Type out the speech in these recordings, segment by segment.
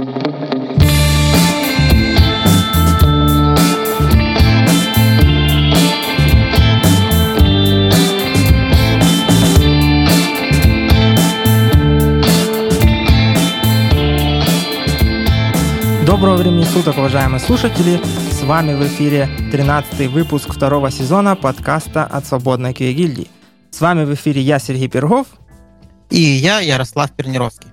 Доброго времени суток, уважаемые слушатели! С вами в эфире 13 выпуск второго сезона подкаста от Свободной QA. С вами в эфире я, Сергей Пергов. И я, Ярослав Пернировский.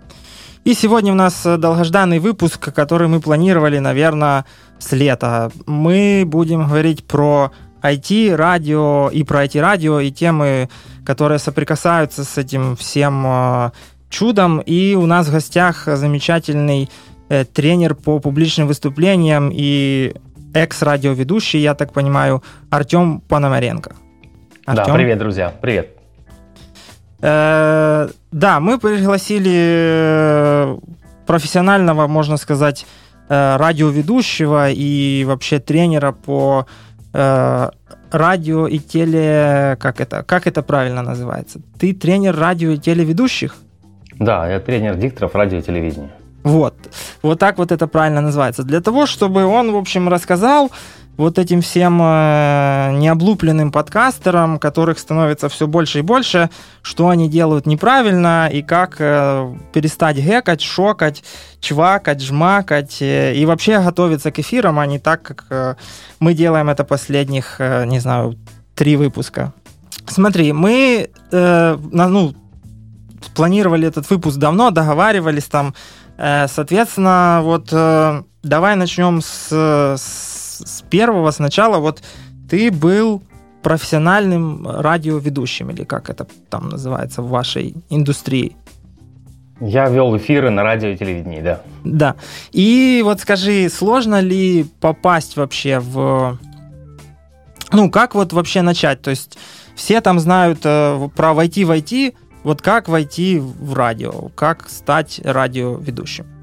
И сегодня у нас долгожданный выпуск, который мы планировали, наверное, с лета. Мы будем говорить про IT, радио и про IT-радио, и темы, которые соприкасаются с этим всем э, чудом. И у нас в гостях замечательный Э, тренер по публичным выступлениям и экс-радиоведущий, я так понимаю, Артем Пономаренко. Артем? Да, привет, друзья, привет. Э, да, мы пригласили э, профессионального, можно сказать, э, радиоведущего и вообще тренера по радио и теле... Как это, как это правильно называется? Ты тренер радио и телеведущих? Да, я тренер дикторов радио и телевидения. Вот. Вот так вот это правильно называется. Для того, чтобы он, в общем, рассказал вот этим всем э, необлупленным подкастерам, которых становится все больше и больше, что они делают неправильно и как э, перестать гекать, шокать, чвакать, жмакать э, и вообще готовиться к эфирам, а не так, как мы делаем это последних, не знаю, три выпуска. Смотри, мы, ну, планировали этот выпуск давно, договаривались там, соответственно, вот давай начнем с, с, с первого сначала. Вот ты был профессиональным радиоведущим, или как это там называется в вашей индустрии? Я вел эфиры на радио и телевидении, да. Да. И вот скажи, сложно ли попасть вообще в... Ну, как вот вообще начать? То есть все там знают э, про войти в IT, вот как войти в радио, как стать радиоведущим?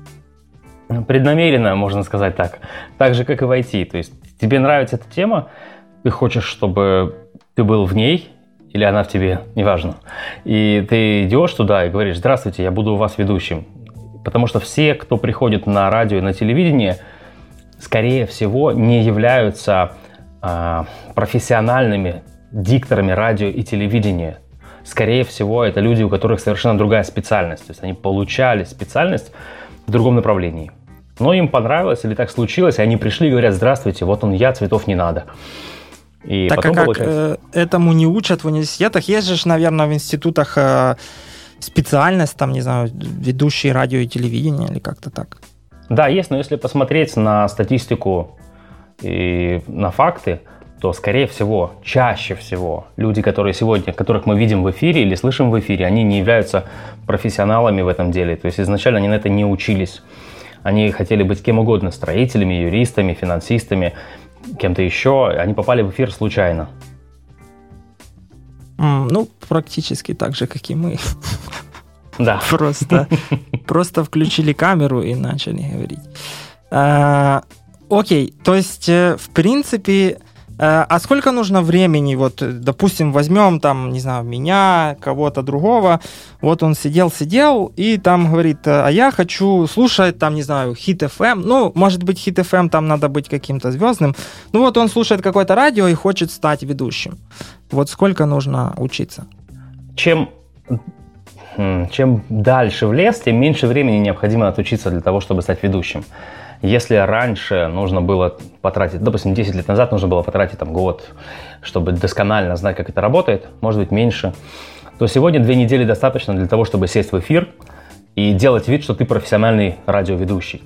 Преднамеренно, можно сказать так. Так же, как и войти. То есть тебе нравится эта тема, ты хочешь, чтобы ты был в ней, или она в тебе, неважно. И ты идешь туда и говоришь, здравствуйте, я буду у вас ведущим. Потому что все, кто приходит на радио и на телевидение, скорее всего, не являются э, профессиональными дикторами радио и телевидения скорее всего, это люди, у которых совершенно другая специальность. То есть они получали специальность в другом направлении. Но им понравилось или так случилось, и они пришли и говорят, здравствуйте, вот он я, цветов не надо. И так а как получается... э, этому не учат в университетах? Есть же, наверное, в институтах э, специальность, там, не знаю, ведущий радио и телевидение или как-то так? Да, есть, но если посмотреть на статистику и на факты, то, скорее всего, чаще всего люди, которые сегодня, которых мы видим в эфире или слышим в эфире, они не являются профессионалами в этом деле. То есть изначально они на это не учились. Они хотели быть кем угодно, строителями, юристами, финансистами, кем-то еще. Они попали в эфир случайно. Mm, ну, практически так же, как и мы. Да. Просто, просто включили камеру и начали говорить. А, окей, то есть, э, в принципе, а сколько нужно времени, вот, допустим, возьмем там, не знаю, меня, кого-то другого, вот он сидел-сидел и там говорит, а я хочу слушать там, не знаю, хит FM, ну, может быть, хит FM там надо быть каким-то звездным, ну вот он слушает какое-то радио и хочет стать ведущим. Вот сколько нужно учиться? Чем чем дальше в лес, тем меньше времени необходимо отучиться для того, чтобы стать ведущим. Если раньше нужно было потратить, допустим, 10 лет назад нужно было потратить там год, чтобы досконально знать, как это работает, может быть меньше, то сегодня две недели достаточно для того, чтобы сесть в эфир и делать вид, что ты профессиональный радиоведущий.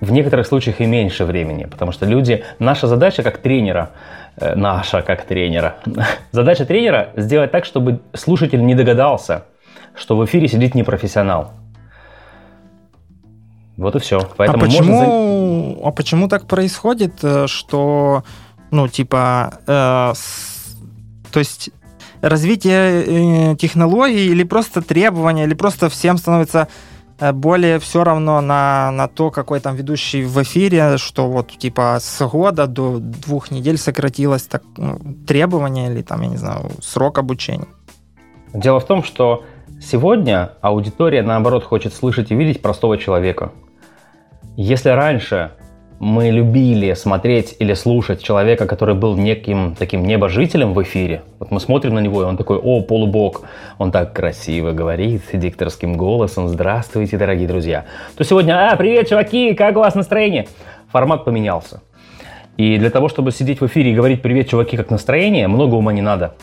В некоторых случаях и меньше времени, потому что люди... Наша задача как тренера, э, наша как тренера, задача тренера сделать так, чтобы слушатель не догадался, что в эфире сидит непрофессионал. Вот и все. Поэтому а почему, можно... а почему так происходит, э, что, ну, типа, э, с, то есть развитие э, технологий или просто требования, или просто всем становится э, более все равно на, на то, какой там ведущий в эфире, что вот типа с года до двух недель сократилось так, ну, требования или там, я не знаю, срок обучения. Дело в том, что сегодня аудитория, наоборот, хочет слышать и видеть простого человека. Если раньше мы любили смотреть или слушать человека, который был неким таким небожителем в эфире. Вот мы смотрим на него, и он такой, о, полубог, он так красиво говорит дикторским голосом, здравствуйте, дорогие друзья. То сегодня, а, привет, чуваки, как у вас настроение? Формат поменялся. И для того, чтобы сидеть в эфире и говорить «Привет, чуваки, как настроение», много ума не надо.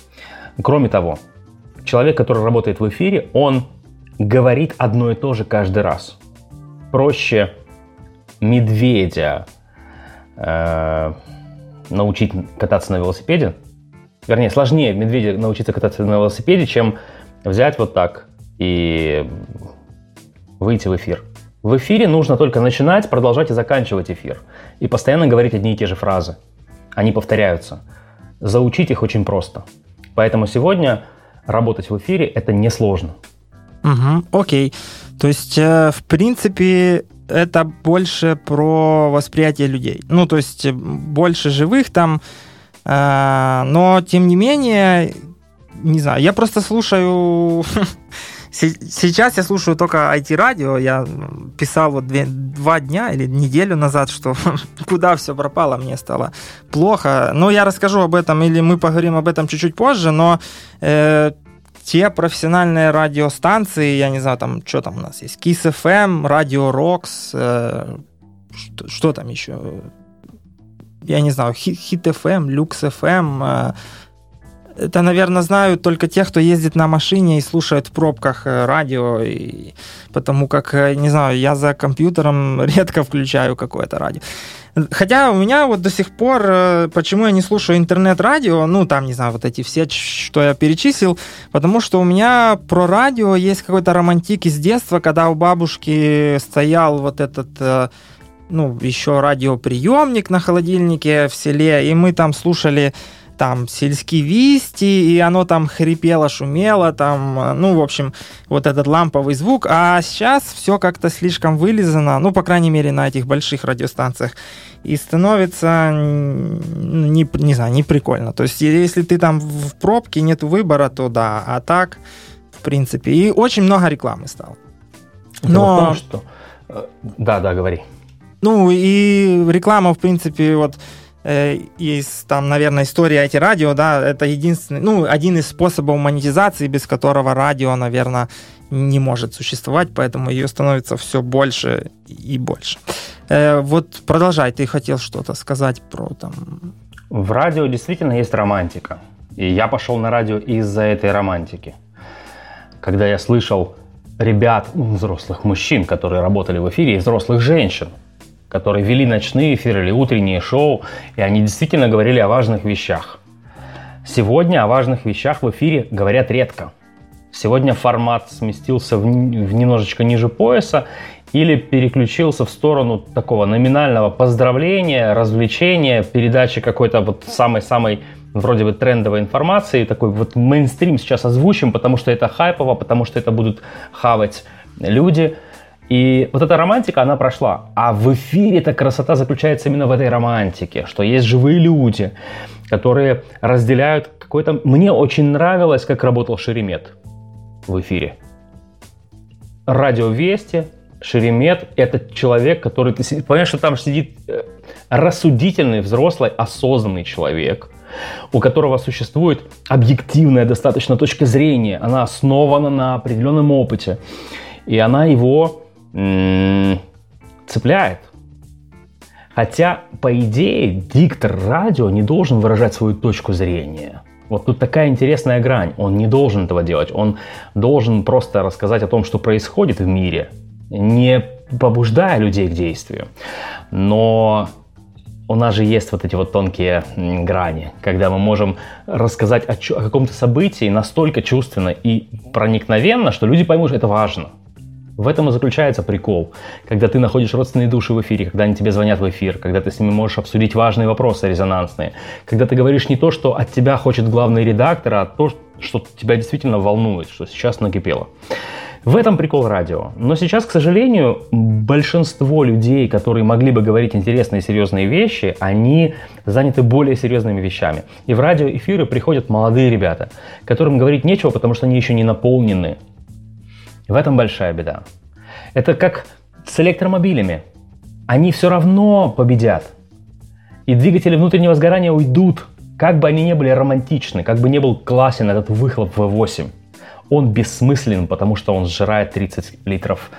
Кроме того, человек, который работает в эфире, он говорит одно и то же каждый раз. Проще медведя э, научить кататься на велосипеде, вернее, сложнее медведя научиться кататься на велосипеде, чем взять вот так и выйти в эфир. В эфире нужно только начинать, продолжать и заканчивать эфир. И постоянно говорить одни и те же фразы. Они повторяются. Заучить их очень просто. Поэтому сегодня работать в эфире это несложно. Угу, окей. То есть, э, в принципе, это больше про восприятие людей. Ну, то есть э, больше живых там, э, но тем не менее, не знаю, я просто слушаю... Сейчас я слушаю только IT-радио. Я писал вот две, два дня или неделю назад, что куда все пропало, мне стало плохо. Но я расскажу об этом, или мы поговорим об этом чуть-чуть позже, но э, те профессиональные радиостанции, я не знаю, там, что там у нас есть, Kiss FM, Radio Rocks, э, что, что там еще, я не знаю, Hit FM, Lux FM, э, это, наверное, знают только те, кто ездит на машине и слушает в пробках э, радио, и, потому как, э, не знаю, я за компьютером редко включаю какое-то радио. Хотя у меня вот до сих пор, э, почему я не слушаю интернет-радио, ну, там, не знаю, вот эти все, что я перечислил, потому что у меня про радио есть какой-то романтик из детства, когда у бабушки стоял вот этот ну, еще радиоприемник на холодильнике в селе, и мы там слушали там сельские вести, и оно там хрипело, шумело, там, ну, в общем, вот этот ламповый звук. А сейчас все как-то слишком вылизано, ну, по крайней мере, на этих больших радиостанциях. И становится, не, не знаю, не прикольно. То есть, если ты там в пробке, нет выбора, то да. А так, в принципе. И очень много рекламы стало. Но... Том, что... Э, да, да, говори. Ну, и реклама, в принципе, вот Э, из, там, наверное, истории IT-радио, да, это единственный, ну, один из способов монетизации, без которого радио, наверное, не может существовать, поэтому ее становится все больше и больше. Э, вот продолжай, ты хотел что-то сказать про там... В радио действительно есть романтика. И я пошел на радио из-за этой романтики. Когда я слышал ребят, ну, взрослых мужчин, которые работали в эфире, и взрослых женщин, которые вели ночные эфиры или утренние шоу, и они действительно говорили о важных вещах. Сегодня о важных вещах в эфире говорят редко. Сегодня формат сместился в, в немножечко ниже пояса или переключился в сторону такого номинального поздравления, развлечения, передачи какой-то вот самой-самой вроде бы трендовой информации, такой вот мейнстрим сейчас озвучим, потому что это хайпово, потому что это будут хавать люди – и вот эта романтика, она прошла. А в эфире эта красота заключается именно в этой романтике, что есть живые люди, которые разделяют какой-то... Мне очень нравилось, как работал Шеремет в эфире. Радио Вести, Шеремет – это человек, который... Ты понимаешь, что там сидит э, рассудительный, взрослый, осознанный человек, у которого существует объективная достаточно точка зрения, она основана на определенном опыте, и она его цепляет. Хотя, по идее, диктор радио не должен выражать свою точку зрения. Вот тут такая интересная грань. Он не должен этого делать. Он должен просто рассказать о том, что происходит в мире, не побуждая людей к действию. Но у нас же есть вот эти вот тонкие грани, когда мы можем рассказать о, о каком-то событии настолько чувственно и проникновенно, что люди поймут, что это важно. В этом и заключается прикол. Когда ты находишь родственные души в эфире, когда они тебе звонят в эфир, когда ты с ними можешь обсудить важные вопросы резонансные, когда ты говоришь не то, что от тебя хочет главный редактор, а то, что тебя действительно волнует, что сейчас накипело. В этом прикол радио. Но сейчас, к сожалению, большинство людей, которые могли бы говорить интересные и серьезные вещи, они заняты более серьезными вещами. И в радиоэфиры приходят молодые ребята, которым говорить нечего, потому что они еще не наполнены в этом большая беда. Это как с электромобилями. они все равно победят. И двигатели внутреннего сгорания уйдут, как бы они не были романтичны, как бы не был классен этот выхлоп V8. Он бессмыслен, потому что он сжирает 30 литров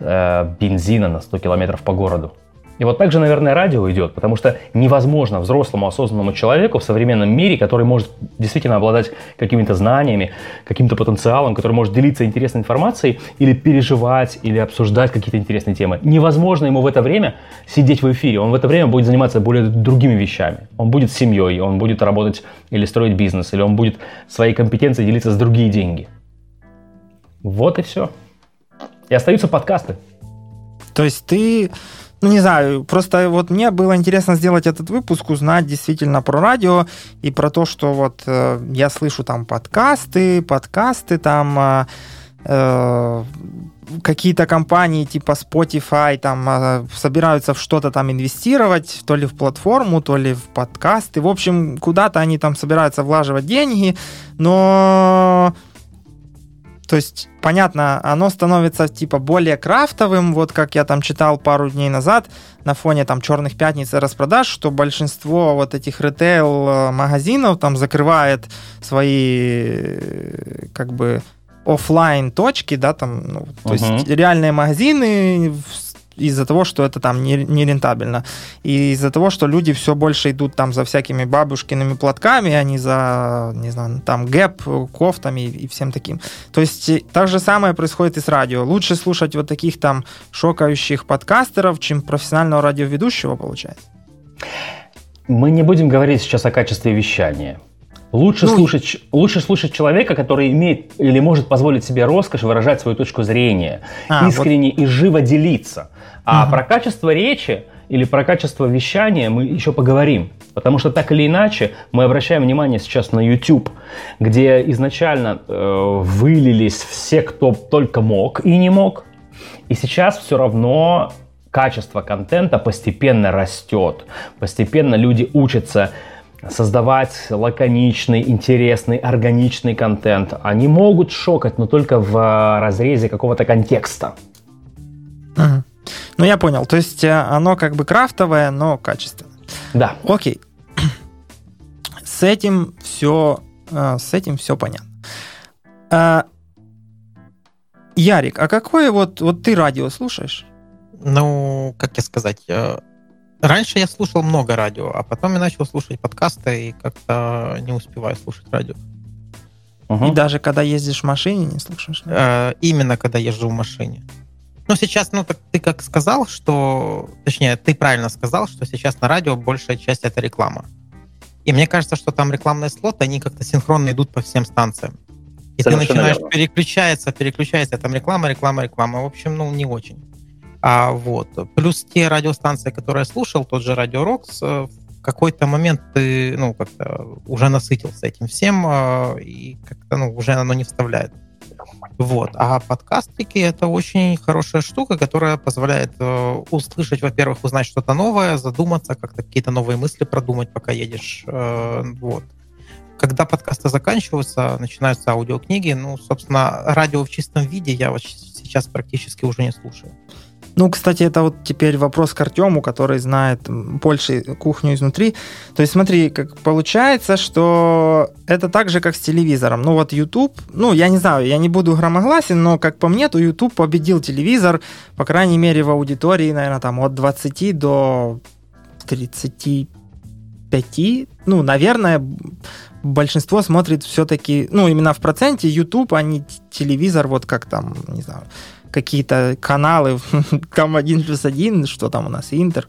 э, бензина на 100 километров по городу. И вот так же, наверное, радио идет, потому что невозможно взрослому осознанному человеку в современном мире, который может действительно обладать какими-то знаниями, каким-то потенциалом, который может делиться интересной информацией или переживать, или обсуждать какие-то интересные темы, невозможно ему в это время сидеть в эфире. Он в это время будет заниматься более другими вещами. Он будет семьей, он будет работать или строить бизнес, или он будет своей компетенцией делиться с другие деньги. Вот и все. И остаются подкасты. То есть ты ну, не знаю, просто вот мне было интересно сделать этот выпуск, узнать действительно про радио и про то, что вот э, я слышу там подкасты, подкасты там... Э, э, какие-то компании типа Spotify там э, собираются в что-то там инвестировать, то ли в платформу, то ли в подкасты. В общем, куда-то они там собираются влаживать деньги, но то есть, понятно, оно становится типа более крафтовым, вот как я там читал пару дней назад на фоне там черных пятниц и распродаж, что большинство вот этих ритейл-магазинов там закрывает свои как бы офлайн точки, да, там, ну, то uh-huh. есть реальные магазины из-за того, что это там не, не. И из-за того, что люди все больше идут там за всякими бабушкиными платками, а не за, не знаю, там гэп, кофтами и, и всем таким. То есть э, так же самое происходит и с радио. Лучше слушать вот таких там шокающих подкастеров, чем профессионального радиоведущего, получается. Мы не будем говорить сейчас о качестве вещания. Лучше, ну, слушать, лучше слушать человека, который имеет или может позволить себе роскошь выражать свою точку зрения, а, искренне вот. и живо делиться. А угу. про качество речи или про качество вещания мы еще поговорим. Потому что так или иначе мы обращаем внимание сейчас на YouTube, где изначально э, вылились все, кто только мог и не мог. И сейчас все равно качество контента постепенно растет. Постепенно люди учатся создавать лаконичный, интересный, органичный контент. Они могут шокать, но только в разрезе какого-то контекста. Угу. Ну, я понял. То есть э, оно как бы крафтовое, но качественное. Да. Окей. С этим все, э, с этим все понятно. А, Ярик, а какое вот, вот ты радио слушаешь? Ну, как я сказать, э, раньше я слушал много радио, а потом я начал слушать подкасты и как-то не успеваю слушать радио. Угу. И даже когда ездишь в машине, не слушаешь? Да? Именно когда езжу в машине. Ну, сейчас, ну, так ты как сказал, что... Точнее, ты правильно сказал, что сейчас на радио большая часть — это реклама. И мне кажется, что там рекламные слоты, они как-то синхронно идут по всем станциям. И Совершенно ты начинаешь верно. переключаться, переключается, там реклама, реклама, реклама. В общем, ну, не очень. А вот. Плюс те радиостанции, которые я слушал, тот же Радио Рокс, э, в какой-то момент ты, ну, как-то уже насытился этим всем, э, и как-то, ну, уже оно не вставляет. Вот. А подкастики — это очень хорошая штука, которая позволяет э, услышать, во-первых, узнать что-то новое, задуматься, как-то какие-то новые мысли продумать, пока едешь. Э, вот. Когда подкасты заканчиваются, начинаются аудиокниги, ну, собственно, радио в чистом виде я вот сейчас практически уже не слушаю. Ну, кстати, это вот теперь вопрос к Артему, который знает больше кухню изнутри. То есть смотри, как получается, что это так же, как с телевизором. Ну вот YouTube, ну я не знаю, я не буду громогласен, но как по мне, то YouTube победил телевизор, по крайней мере, в аудитории, наверное, там от 20 до 35. Ну, наверное, большинство смотрит все-таки, ну, именно в проценте YouTube, а не телевизор, вот как там, не знаю, какие-то каналы, там один плюс один, что там у нас, Интер.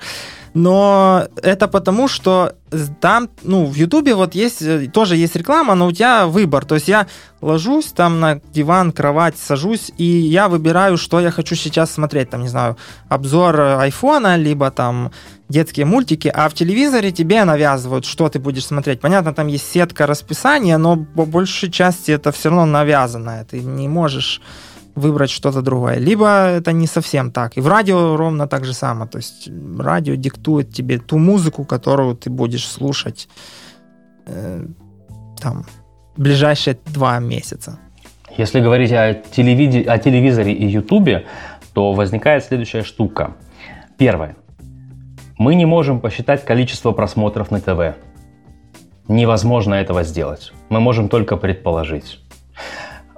Но это потому, что там, ну, в Ютубе вот есть, э, тоже есть реклама, но у тебя выбор. То есть я ложусь там на диван, кровать, сажусь, и я выбираю, что я хочу сейчас смотреть. Там, не знаю, обзор айфона, либо там детские мультики, а в телевизоре тебе навязывают, что ты будешь смотреть. Понятно, там есть сетка расписания, но по большей части это все равно навязанное. Ты не можешь выбрать что-то другое. Либо это не совсем так. И в радио ровно так же само. То есть радио диктует тебе ту музыку, которую ты будешь слушать э, там ближайшие два месяца. Если говорить о, телевиде, о телевизоре и ютубе, то возникает следующая штука. Первое. Мы не можем посчитать количество просмотров на ТВ. Невозможно этого сделать. Мы можем только предположить.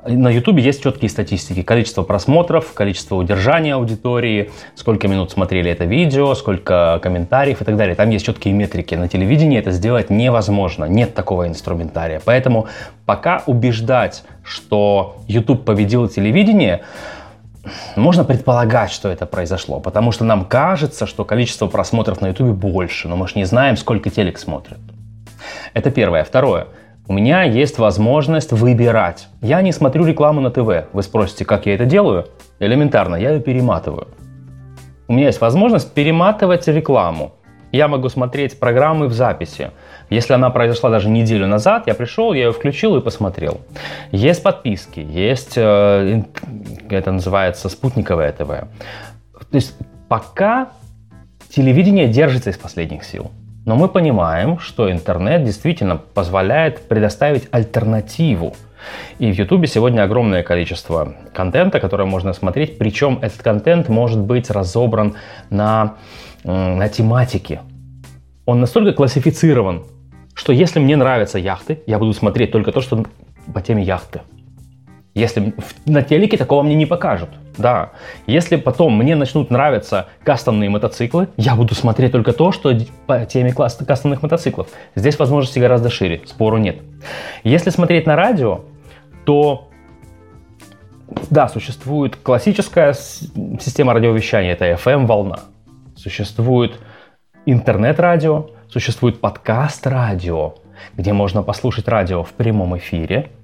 На YouTube есть четкие статистики. Количество просмотров, количество удержания аудитории, сколько минут смотрели это видео, сколько комментариев и так далее. Там есть четкие метрики. На телевидении это сделать невозможно. Нет такого инструментария. Поэтому пока убеждать, что YouTube победил телевидение, можно предполагать, что это произошло, потому что нам кажется, что количество просмотров на YouTube больше, но мы же не знаем, сколько телек смотрят. Это первое. Второе. У меня есть возможность выбирать. Я не смотрю рекламу на ТВ. Вы спросите, как я это делаю? Элементарно, я ее перематываю. У меня есть возможность перематывать рекламу. Я могу смотреть программы в записи. Если она произошла даже неделю назад, я пришел, я ее включил и посмотрел. Есть подписки, есть, э, это называется спутниковое ТВ. То есть пока телевидение держится из последних сил. Но мы понимаем, что интернет действительно позволяет предоставить альтернативу. И в Ютубе сегодня огромное количество контента, которое можно смотреть. Причем этот контент может быть разобран на, на тематике. Он настолько классифицирован, что если мне нравятся яхты, я буду смотреть только то, что по теме яхты. Если на телеке такого мне не покажут. Да. Если потом мне начнут нравиться кастомные мотоциклы, я буду смотреть только то, что по теме кастомных мотоциклов. Здесь возможности гораздо шире, спору нет. Если смотреть на радио, то да, существует классическая система радиовещания, это FM-волна. Существует интернет-радио, существует подкаст-радио, где можно послушать радио в прямом эфире –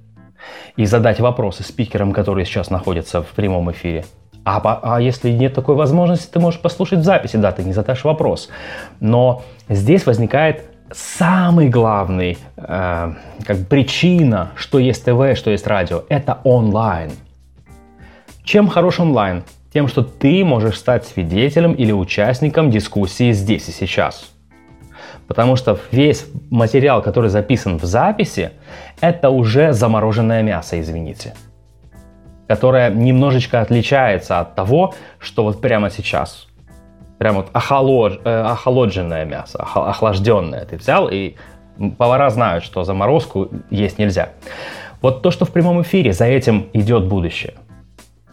и задать вопросы спикерам, которые сейчас находятся в прямом эфире. А, а если нет такой возможности, ты можешь послушать в записи, да, ты не задашь вопрос. Но здесь возникает самый главный э, как причина, что есть ТВ, что есть радио, это онлайн. Чем хорош онлайн? Тем, что ты можешь стать свидетелем или участником дискуссии здесь и сейчас. Потому что весь материал, который записан в записи, это уже замороженное мясо, извините. Которое немножечко отличается от того, что вот прямо сейчас. Прям вот э, охолодженное мясо, охлажденное ты взял, и повара знают, что заморозку есть нельзя. Вот то, что в прямом эфире, за этим идет будущее.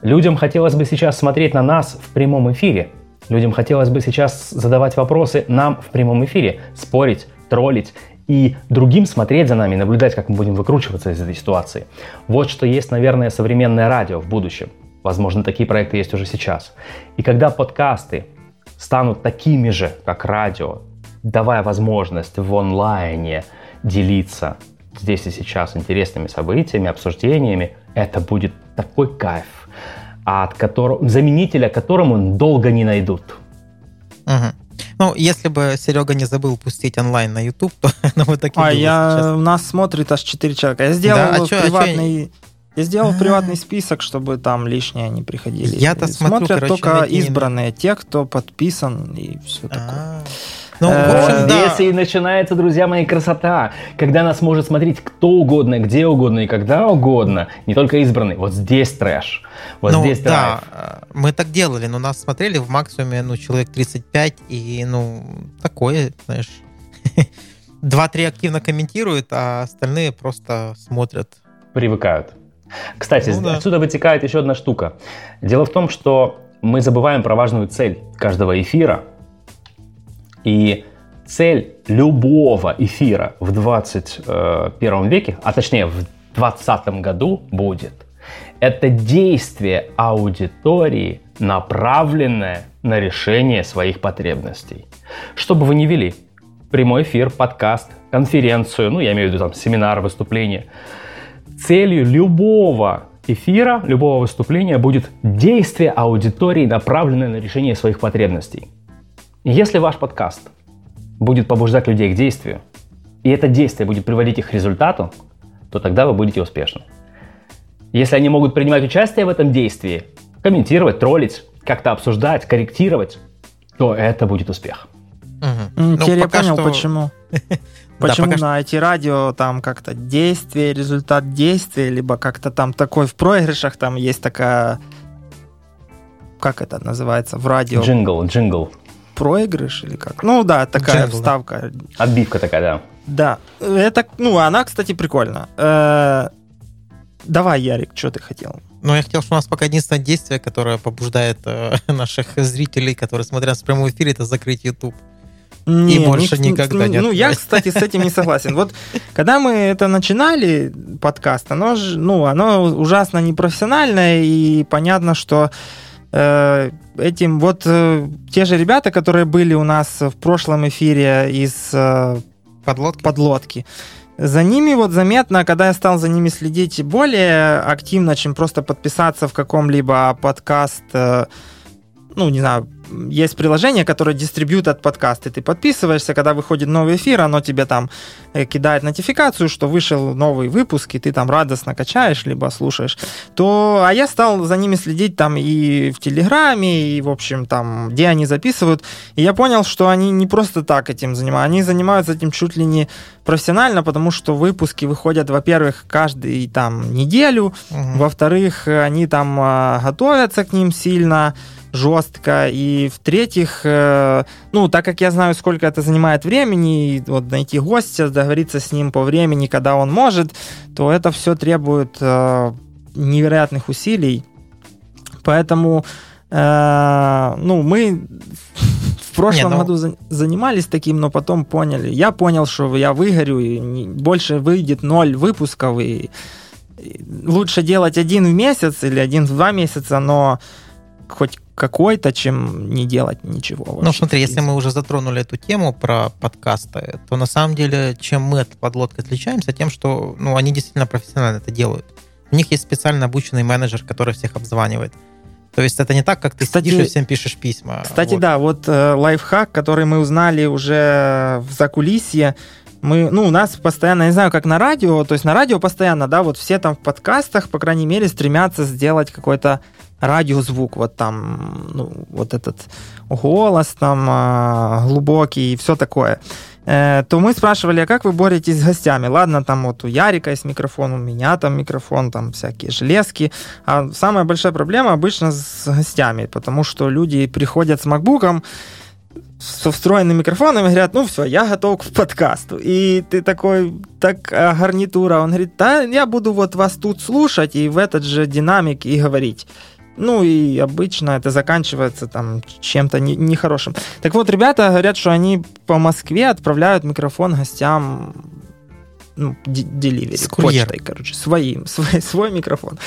Людям хотелось бы сейчас смотреть на нас в прямом эфире – Людям хотелось бы сейчас задавать вопросы нам в прямом эфире, спорить, троллить и другим смотреть за нами, наблюдать, как мы будем выкручиваться из этой ситуации. Вот что есть, наверное, современное радио в будущем. Возможно, такие проекты есть уже сейчас. И когда подкасты станут такими же, как радио, давая возможность в онлайне делиться здесь и сейчас интересными событиями, обсуждениями, это будет такой кайф от которого, заменителя которому долго не найдут. Угу. Ну, если бы Серега не забыл пустить онлайн на YouTube, то ну, вот такие А я, сейчас. нас смотрит аж 4 человека. Я сделал да, а чё, приватный... А чё... Я сделал А-а-а. приватный список, чтобы там лишние не приходили. Я-то смотрю, Смотрят короче, только избранные, те, кто подписан и все такое. Ну, в общем, да. здесь и начинается, друзья мои, красота. Когда нас может смотреть кто угодно, где угодно и когда угодно. Не только избранный. Вот здесь трэш. Вот ну, здесь да, драйв. мы так делали, но нас смотрели в максимуме, ну, человек 35, и, ну, такое, знаешь, два-три активно комментируют, а остальные просто смотрят. Привыкают. Кстати, ну, да. отсюда вытекает еще одна штука. Дело в том, что мы забываем про важную цель каждого эфира – и цель любого эфира в 21 веке, а точнее в 2020 году будет, это действие аудитории, направленное на решение своих потребностей. Что бы вы ни вели, прямой эфир, подкаст, конференцию, ну я имею в виду там семинар, выступление, целью любого эфира, любого выступления будет действие аудитории, направленное на решение своих потребностей. Если ваш подкаст будет побуждать людей к действию, и это действие будет приводить их к результату, то тогда вы будете успешны. Если они могут принимать участие в этом действии, комментировать, троллить, как-то обсуждать, корректировать, то это будет успех. Угу. Теперь ну, я понял, что... почему. Почему да, на эти радио там как-то действие, результат действия, либо как-то там такой в проигрышах там есть такая, как это называется, в радио? Джингл, джингл. Проигрыш или как? Ну да, такая Джингл, да. вставка. Отбивка такая, да. Да, это, ну, она, кстати, прикольна. Э, Давай, Ярик, что ты хотел? Ну, я хотел, что у нас пока единственное действие, которое побуждает э, наших зрителей, которые смотрят нас в прямом эфире, это закрыть YouTube. Не, больше не- никогда не Ну, я, кстати, с этим не согласен. Вот когда мы это начинали, подкаст, оно, ну, оно ужасно непрофессиональное, и понятно, что этим вот э, те же ребята, которые были у нас в прошлом эфире из э, Подлодки? подлодки. За ними вот заметно, когда я стал за ними следить более активно, чем просто подписаться в каком-либо подкаст, э, ну, не знаю, есть приложение, которое дистрибьютит подкасты. Ты подписываешься, когда выходит новый эфир, оно тебе там э, кидает нотификацию, что вышел новый выпуск, и ты там радостно качаешь, либо слушаешь. То, а я стал за ними следить там и в Телеграме, и, в общем, там, где они записывают. И я понял, что они не просто так этим занимаются, они занимаются этим чуть ли не профессионально, потому что выпуски выходят, во-первых, каждый там неделю, Мгм. во-вторых, они там а, готовятся к ним сильно, жестко, и в-третьих, э, ну, так как я знаю, сколько это занимает времени, и вот найти гостя, договориться с ним по времени, когда он может, то это все требует э, невероятных усилий, поэтому, э, ну, мы в прошлом Не, ну- году за- занимались таким, но потом поняли, я понял, что я выгорю, и не- больше выйдет ноль выпусков, и и лучше делать один в месяц или один в два месяца, но хоть какой-то, чем не делать ничего. Ну, смотри, если мы уже затронули эту тему про подкасты, то на самом деле, чем мы от подлодки отличаемся, тем, что ну, они действительно профессионально это делают. У них есть специально обученный менеджер, который всех обзванивает. То есть это не так, как ты Кстати- сидишь и всем пишешь письма. Кстати, Вот. да, вот э, лайфхак, который мы узнали уже в закулисье, мы, ну, у нас постоянно, я не знаю, как на радио, то есть на радио постоянно, да, вот все там в подкастах, по крайней мере, стремятся сделать какой-то радиозвук, вот там, ну, вот этот голос там а, глубокий и все такое. То мы спрашивали, а как вы боретесь с гостями? Ладно, там вот у Ярика есть микрофон, у меня там микрофон, там всякие железки. А самая большая проблема обычно с гостями, потому что люди приходят с макбуком, со встроенным микрофоном и говорят, ну все, я готов к подкасту. И ты такой, так, а гарнитура? Он говорит, да, я буду вот вас тут слушать и в этот же динамик и говорить. Ну и обычно это заканчивается там чем-то не- нехорошим. Так вот, ребята говорят, что они по Москве отправляют микрофон гостям ну, деливери, С почтой, короче, своим, свой, свой микрофон.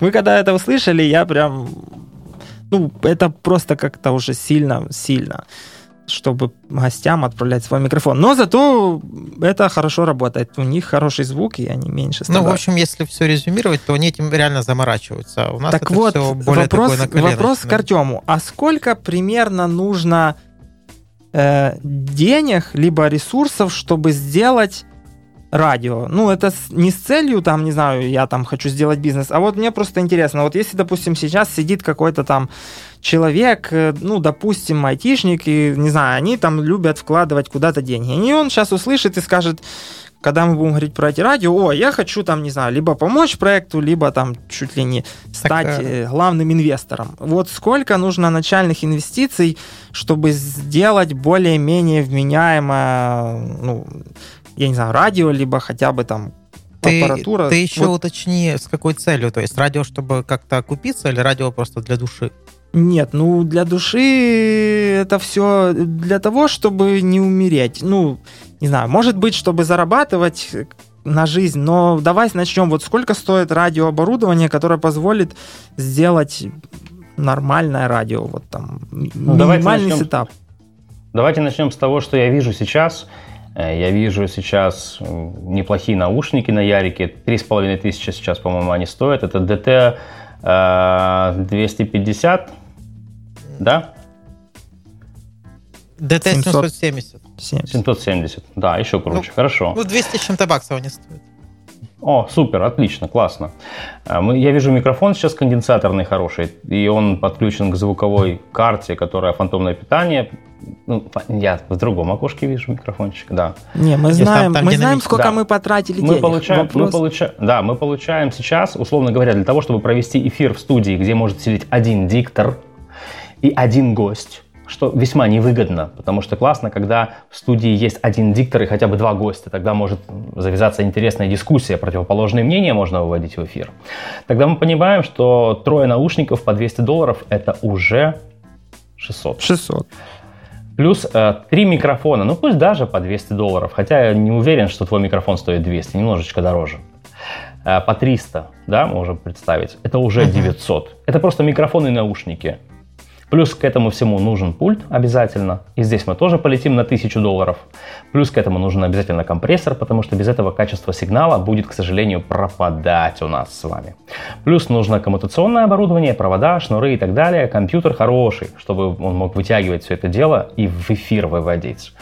Мы когда это услышали, я прям, ну, это просто как-то уже сильно, сильно, чтобы гостям отправлять свой микрофон. Но зато это хорошо работает. У них хороший звук, и они меньше Ну, страдают. в общем, если все резюмировать, то они этим реально заморачиваются. А У нас так вот, вопрос, вопрос к Артему. А сколько примерно нужно э, денег, либо ресурсов, чтобы сделать радио? Ну, это не с целью, там, не знаю, я там хочу сделать бизнес, а вот мне просто интересно, вот если, допустим, сейчас сидит какой-то там человек, э, ну, допустим, айтишник, и, не знаю, они там любят вкладывать куда-то деньги, и он сейчас услышит и скажет, когда мы будем говорить про эти радио, о, я хочу там, не знаю, либо помочь проекту, либо там чуть ли не стать э, э, главным инвестором. Вот сколько нужно начальных инвестиций, чтобы сделать более-менее вменяемое, ну, я не знаю, радио, либо хотя бы там Ты, аппаратура. ты еще Вот уточни, с какой целью. То есть радио, чтобы как-то окупиться, или радио просто для души? Нет, ну для души это все для того, чтобы не умереть. Ну, не знаю, может быть, чтобы зарабатывать на жизнь, но давай начнем. Вот сколько стоит радиооборудование, которое позволит сделать нормальное радио, вот там Ну, минимальный начнем. сетап. Давайте начнем с того, что я вижу сейчас. Э, Я вижу сейчас м, неплохие наушники на Ярике. Три с половиной тысячи сейчас, по-моему, они стоят. Это DT э, 250, да? ДТ 700. 770. 70. 770. Да, еще круче. Хорошо. Ну, 200 с чем-то баксов они стоят. О, супер, отлично, классно. А, мы- Я вижу микрофон сейчас конденсаторный хороший, и он подключен к звуковой карте, которая фантомное питание. Ну, я в другом окошке вижу микрофончик, да. Не, мы Если там- знаем, там мы знаем, сколько да. мы потратили Мы денег. получаем, мы Вопрос- получа- да, мы получаем сейчас, условно говоря, для того, чтобы провести эфир в студии, где может сидеть один диктор и один гость, что весьма невыгодно, потому что классно, когда в студии есть один диктор и хотя бы два гостя, тогда может завязаться интересная дискуссия, противоположные мнения можно выводить в эфир. Тогда мы понимаем, что трое наушников по 200 долларов это уже 600. 600. Плюс э, три микрофона, ну пусть даже по 200 долларов, хотя я не уверен, что твой микрофон стоит 200, немножечко дороже. Э, по 300, да, можем представить, это уже 900. Это просто микрофон и наушники. Плюс к этому всему нужен пульт обязательно. И здесь мы тоже полетим на 1000 долларов. Плюс к этому нужен обязательно компрессор, потому что без этого качество сигнала будет, к сожалению, пропадать у нас с вами. Плюс нужно коммутационное оборудование, провода, шнуры и так далее. Компьютер хороший, чтобы он мог вытягивать все это дело и в эфир выводить.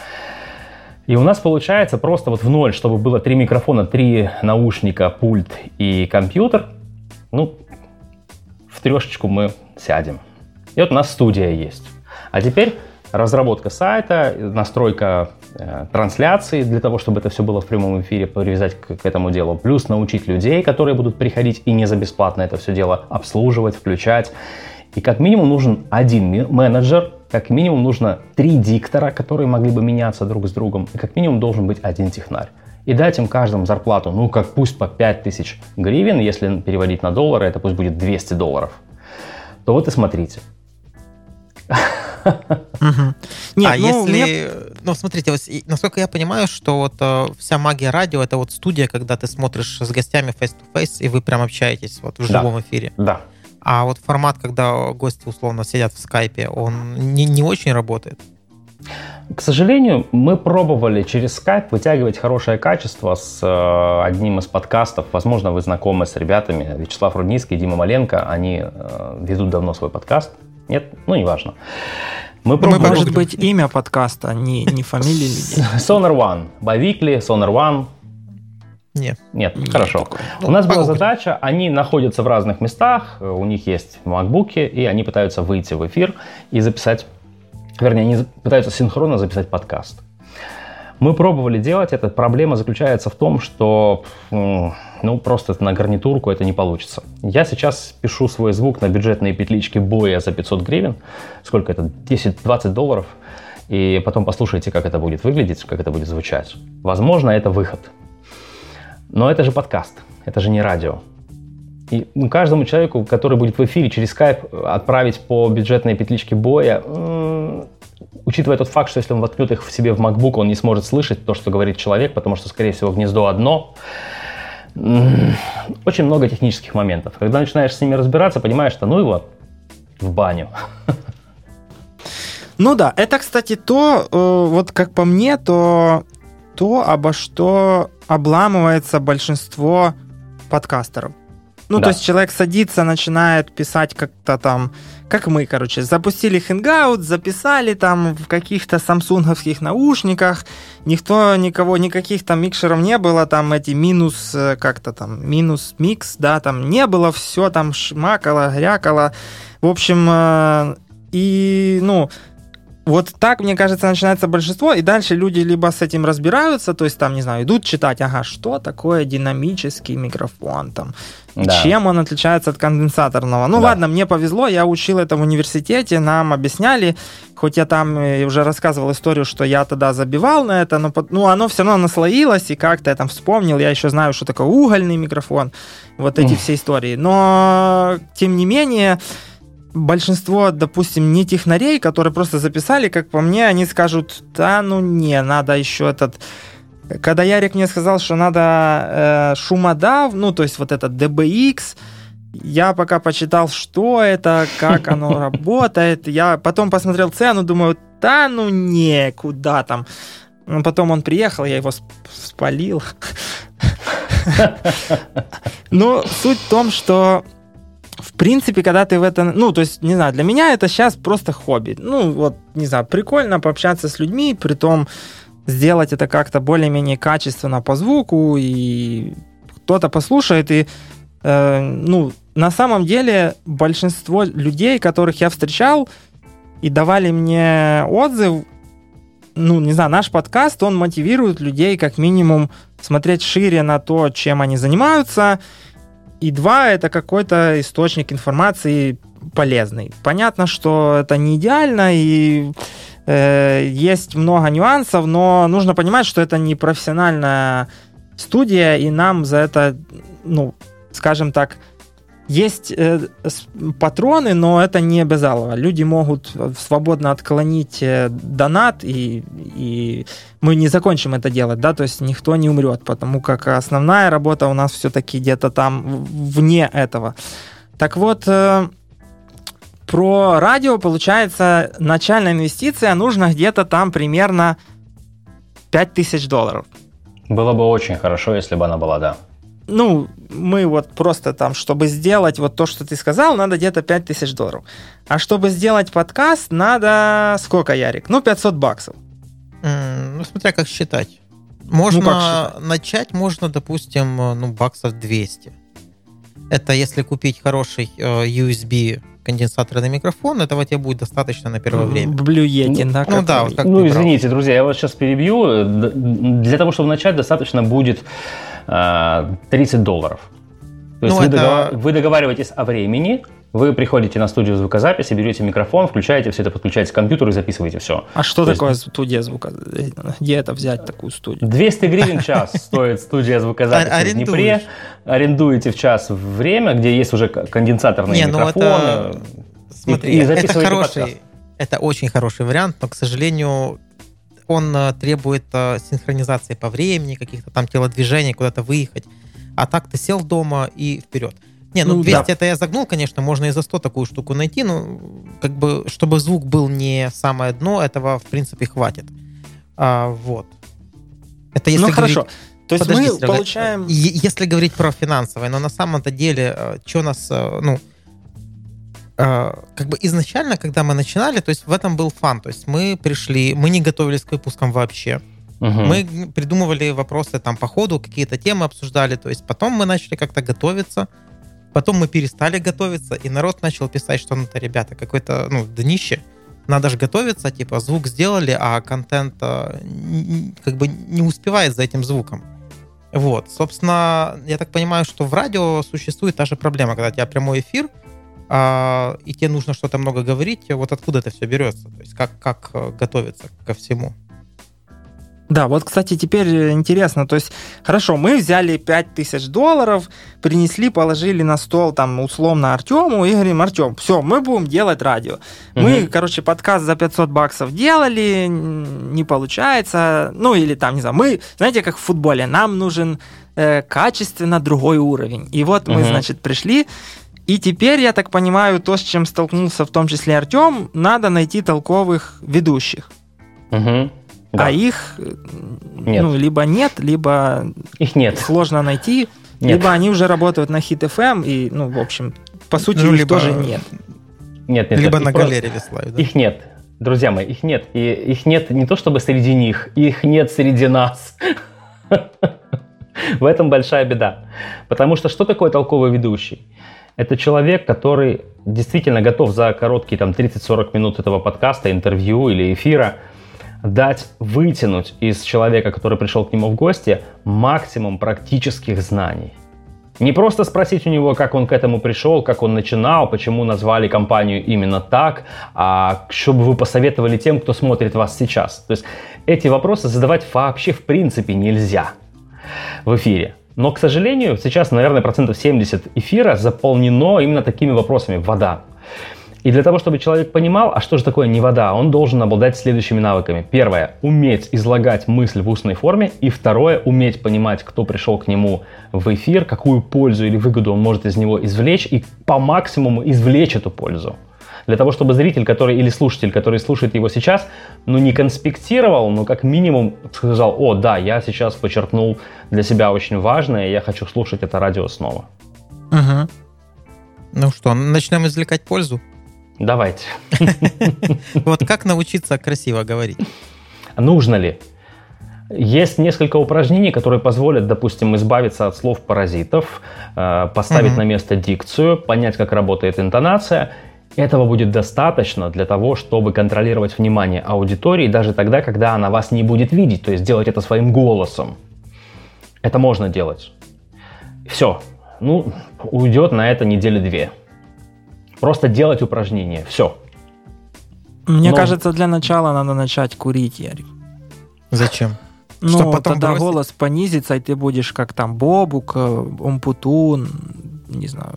И у нас получается просто вот в ноль, чтобы было три микрофона, три наушника, пульт и компьютер. Ну, в трешечку мы сядем. И вот у нас студия есть. А теперь разработка сайта, настройка э, трансляции для того, чтобы это все было в прямом эфире, привязать к, к этому делу. Плюс научить людей, которые будут приходить и не за бесплатно это все дело обслуживать, включать. И как минимум нужен один менеджер, как минимум нужно три диктора, которые могли бы меняться друг с другом, и как минимум должен быть один технарь. И дать им каждому зарплату, ну как пусть по 5000 гривен, если переводить на доллары, это пусть будет 200 долларов. То вот и смотрите, нет, а ну, если... Ну, смотрите, вот, насколько я понимаю, что вот э, вся магия радио — это вот студия, когда ты смотришь с гостями face-to-face, и вы прям общаетесь вот в живом эфире. Да. А вот формат, когда гости условно сидят в скайпе, он не, не очень работает? К сожалению, мы пробовали через Skype вытягивать хорошее качество с э, одним из подкастов. Возможно, вы знакомы с ребятами. Вячеслав Рудницкий, Дима Маленко. Они э, ведут давно свой подкаст. Нет? Ну, неважно. Мы пробуем... Может быть, имя подкаста, не, не фамилия людей. Sonar One. Бавикли, Sonar One. Нет. Нет, Нет хорошо. Такое. У нас была задача, они находятся в разных местах, у них есть макбуки, и они пытаются выйти в эфир и записать, вернее, они пытаются синхронно записать подкаст. Мы пробовали делать это. Проблема заключается в том, что ну, просто на гарнитурку это не получится. Я сейчас пишу свой звук на бюджетные петлички боя за 500 гривен. Сколько это? 10-20 долларов. И потом послушайте, как это будет выглядеть, как это будет звучать. Возможно, это выход. Но это же подкаст, это же не радио. И ну, каждому человеку, который будет в эфире через Skype отправить по бюджетной петличке боя, учитывая тот факт, что если он воткнет их в себе в MacBook, он не сможет слышать то, что говорит человек, потому что, скорее всего, гнездо одно. Очень много технических моментов. Когда начинаешь с ними разбираться, понимаешь, что ну его в баню. Ну да, это, кстати, то, э, вот как по мне, то то, обо что обламывается большинство подкастеров. Ну, да. то есть человек садится, начинает писать как-то там, как мы, короче, запустили Hangout, записали там в каких-то самсунговских наушниках, никто, никого, никаких там микшеров не было, там эти минус, э, как-то там, минус микс, да, там не было, все там шмакало, грякало. В общем, э, и, ну, вот так, мне кажется, начинается большинство, и дальше люди либо с этим разбираются, то есть там, не знаю, идут читать, ага, что такое динамический микрофон, там, да. чем он отличается от конденсаторного. Ну да. ладно, мне повезло, я учил это в университете, нам объясняли, хоть я там уже рассказывал историю, что я тогда забивал на это, но ну, оно все равно наслоилось, и как-то я там вспомнил, я еще знаю, что такое угольный микрофон, вот эти все истории. Но, тем не менее, большинство, допустим, не технарей, которые просто записали, как по мне, они скажут, да, ну не, надо еще этот... Когда Ярик мне сказал, что надо э, шумодав, ну, то есть вот этот DBX, я пока почитал, что это, как оно работает. Я потом посмотрел цену, думаю, да ну не, куда там. Но потом он приехал, я его спалил. Но суть в том, что в принципе, когда ты в это... Ну, то есть, не знаю, для меня это сейчас просто хобби. Ну, вот, не знаю, прикольно пообщаться с людьми, при том сделать это как-то более-менее качественно по звуку, и кто-то послушает, и, э, ну, на самом деле большинство людей, которых я встречал, и давали мне отзыв, ну, не знаю, наш подкаст, он мотивирует людей как минимум смотреть шире на то, чем они занимаются, и два, это какой-то источник информации полезный. Понятно, что это не идеально и э, есть много нюансов, но нужно понимать, что это не профессиональная студия, и нам за это, ну, скажем так, есть э, патроны, но это не обязалово. Люди могут свободно отклонить э, донат, и, и мы не закончим это делать, да, то есть никто не умрет, потому как основная работа у нас все-таки где-то там вне этого. Так вот, э, про радио, получается, начальная инвестиция нужно где-то там примерно 5000 долларов. Было бы очень хорошо, если бы она была, да ну, мы вот просто там, чтобы сделать вот то, что ты сказал, надо где-то 5000 долларов. А чтобы сделать подкаст, надо сколько, Ярик? Ну, 500 баксов. Mm, ну, смотря как считать. Можно ну, как считать? начать, можно, допустим, ну, баксов 200. Это если купить хороший э, USB конденсаторный микрофон, этого тебе будет достаточно на первое время. Yeti, да? Ну да, вот как Ну, извините, друзья, я вас сейчас перебью. Для того, чтобы начать, достаточно будет 30 долларов. То есть ну, вы, это... договар... вы договариваетесь о времени, вы приходите на студию звукозаписи, берете микрофон, включаете все это, подключаете к компьютеру и записываете все. А что То такое есть... студия звукозаписи? Где это взять такую студию? 200 гривен в час стоит студия звукозаписи в Днепре. Арендуете в час время, где есть уже конденсаторные ну микрофоны. Смотри, это хороший, это очень хороший вариант, но, к сожалению, он э, требует э, синхронизации по времени, каких-то там телодвижений, куда-то выехать. А так ты сел дома и вперед. Не, ну, 200 ну, да. это я загнул, конечно, можно и за 100 такую штуку найти, но как бы, чтобы звук был не самое дно, этого, в принципе, хватит. А, вот. Это если ну, говорить... хорошо. То есть Подожди, мы Серега, получаем... Если говорить про финансовое, но на самом-то деле, э, что нас, ну, как бы изначально, когда мы начинали, то есть в этом был фан, то есть мы пришли, мы не готовились к выпускам вообще, угу. мы придумывали вопросы там по ходу, какие-то темы обсуждали, то есть потом мы начали как-то готовиться, потом мы перестали готовиться, и народ начал писать, что ну-то, ребята, какое-то, ну, днище, надо же готовиться, типа, звук сделали, а контент как бы не успевает за этим звуком. Вот, собственно, я так понимаю, что в радио существует та же проблема, когда у тебя прямой эфир, а, и тебе нужно что-то много говорить, вот откуда это все берется, то есть как, как э, готовиться ко всему. Да, вот, кстати, теперь интересно, то есть, хорошо, мы взяли 5000 долларов, принесли, положили на стол, там, условно, Артему, и говорим, Артем, все, мы будем делать радио. Угу. Мы, короче, подкаст за 500 баксов делали, не получается, ну, или там, не знаю, мы, знаете, как в футболе, нам нужен э, качественно другой уровень. И вот мы, угу. значит, пришли, и теперь, я так понимаю, то, с чем столкнулся в том числе Артем, надо найти толковых ведущих. Угу. Да. А их нет. ну, либо нет, либо их нет. сложно найти, нет. либо они уже работают на Hit FM, и, ну, в общем, по сути, ну, их либо... тоже нет. Нет, нет. Либо нет, на галерее веслают, да? Их нет. Друзья мои, их нет. И их нет не то чтобы среди них, их нет среди нас. В этом большая беда. Потому что что такое толковый ведущий? Это человек, который действительно готов за короткие там 30-40 минут этого подкаста, интервью или эфира дать, вытянуть из человека, который пришел к нему в гости, максимум практических знаний. Не просто спросить у него, как он к этому пришел, как он начинал, почему назвали компанию именно так, а чтобы вы посоветовали тем, кто смотрит вас сейчас. То есть эти вопросы задавать вообще в принципе нельзя в эфире. Но, к сожалению, сейчас, наверное, процентов 70 эфира заполнено именно такими вопросами. Вода. И для того, чтобы человек понимал, а что же такое не вода, он должен обладать следующими навыками. Первое – уметь излагать мысль в устной форме. И второе – уметь понимать, кто пришел к нему в эфир, какую пользу или выгоду он может из него извлечь и по максимуму извлечь эту пользу для того, чтобы зритель, который или слушатель, который слушает его сейчас, ну не конспектировал, но как минимум сказал, о, да, я сейчас почерпнул для себя очень важное, я хочу слушать это радио снова. Угу. Ну что, начнем извлекать пользу? Давайте. Вот как научиться красиво говорить? Нужно ли? Есть несколько упражнений, которые позволят, допустим, избавиться от слов-паразитов, э, поставить угу. на место дикцию, понять, как работает интонация этого будет достаточно для того, чтобы контролировать внимание аудитории даже тогда, когда она вас не будет видеть, то есть делать это своим голосом. Это можно делать. Все. Ну, уйдет на это недели две. Просто делать упражнения. Все. Мне Но... кажется, для начала надо начать курить, Ярик. Зачем? Ну, Чтобы потом тогда бросить? голос понизится, и ты будешь как там Бобук, э, Умпутун, не знаю.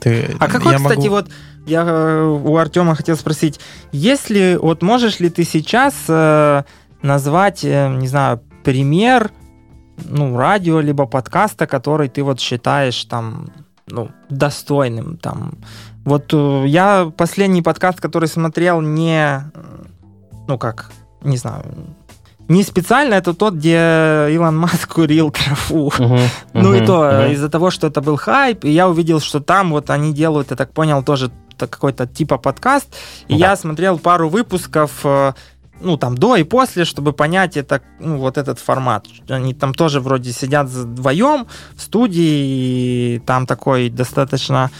Ты, а какой, кстати, могу... вот я э, у Артема хотел спросить, если вот можешь ли ты сейчас э, назвать, э, не знаю, пример, ну, радио либо подкаста, который ты вот считаешь там, ну, достойным там. Вот э, я последний подкаст, который смотрел, не, ну как, не знаю, не специально, это тот, где Илон Маск курил траву. Uh-huh, ну и то uh-huh. из-за того, что это был хайп, и я увидел, что там вот они делают, я так понял, тоже какой-то типа подкаст. И да. я смотрел пару выпусков, э, ну там до и после, чтобы понять это, ну вот этот формат. Они там тоже вроде сидят вдвоем в студии, и там такой достаточно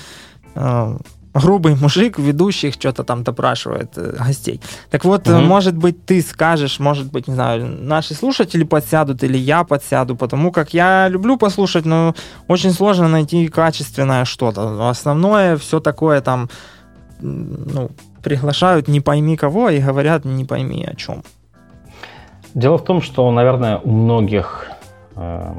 э, грубый мужик, ведущих что-то там допрашивает э, гостей. Так вот, угу. может быть, ты скажешь, может быть, не знаю, наши слушатели подсядут или я подсяду, потому как я люблю послушать, но очень сложно найти качественное что-то. Основное все такое там, ну, приглашают не пойми кого и говорят не пойми о чем. Дело в том, что, наверное, у многих э,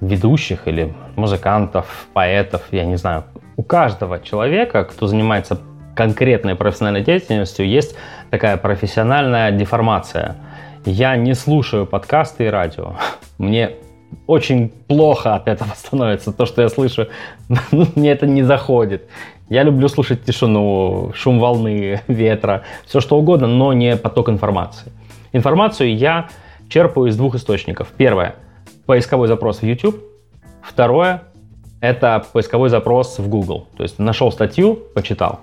ведущих или музыкантов, поэтов, я не знаю, у каждого человека, кто занимается конкретной профессиональной деятельностью, есть такая профессиональная деформация. Я не слушаю подкасты и радио. Мне очень плохо от этого становится. То, что я слышу, мне это не заходит. Я люблю слушать тишину, шум волны, ветра, все что угодно, но не поток информации. Информацию я черпаю из двух источников. Первое – поисковой запрос в YouTube. Второе это поисковой запрос в Google. То есть нашел статью, почитал.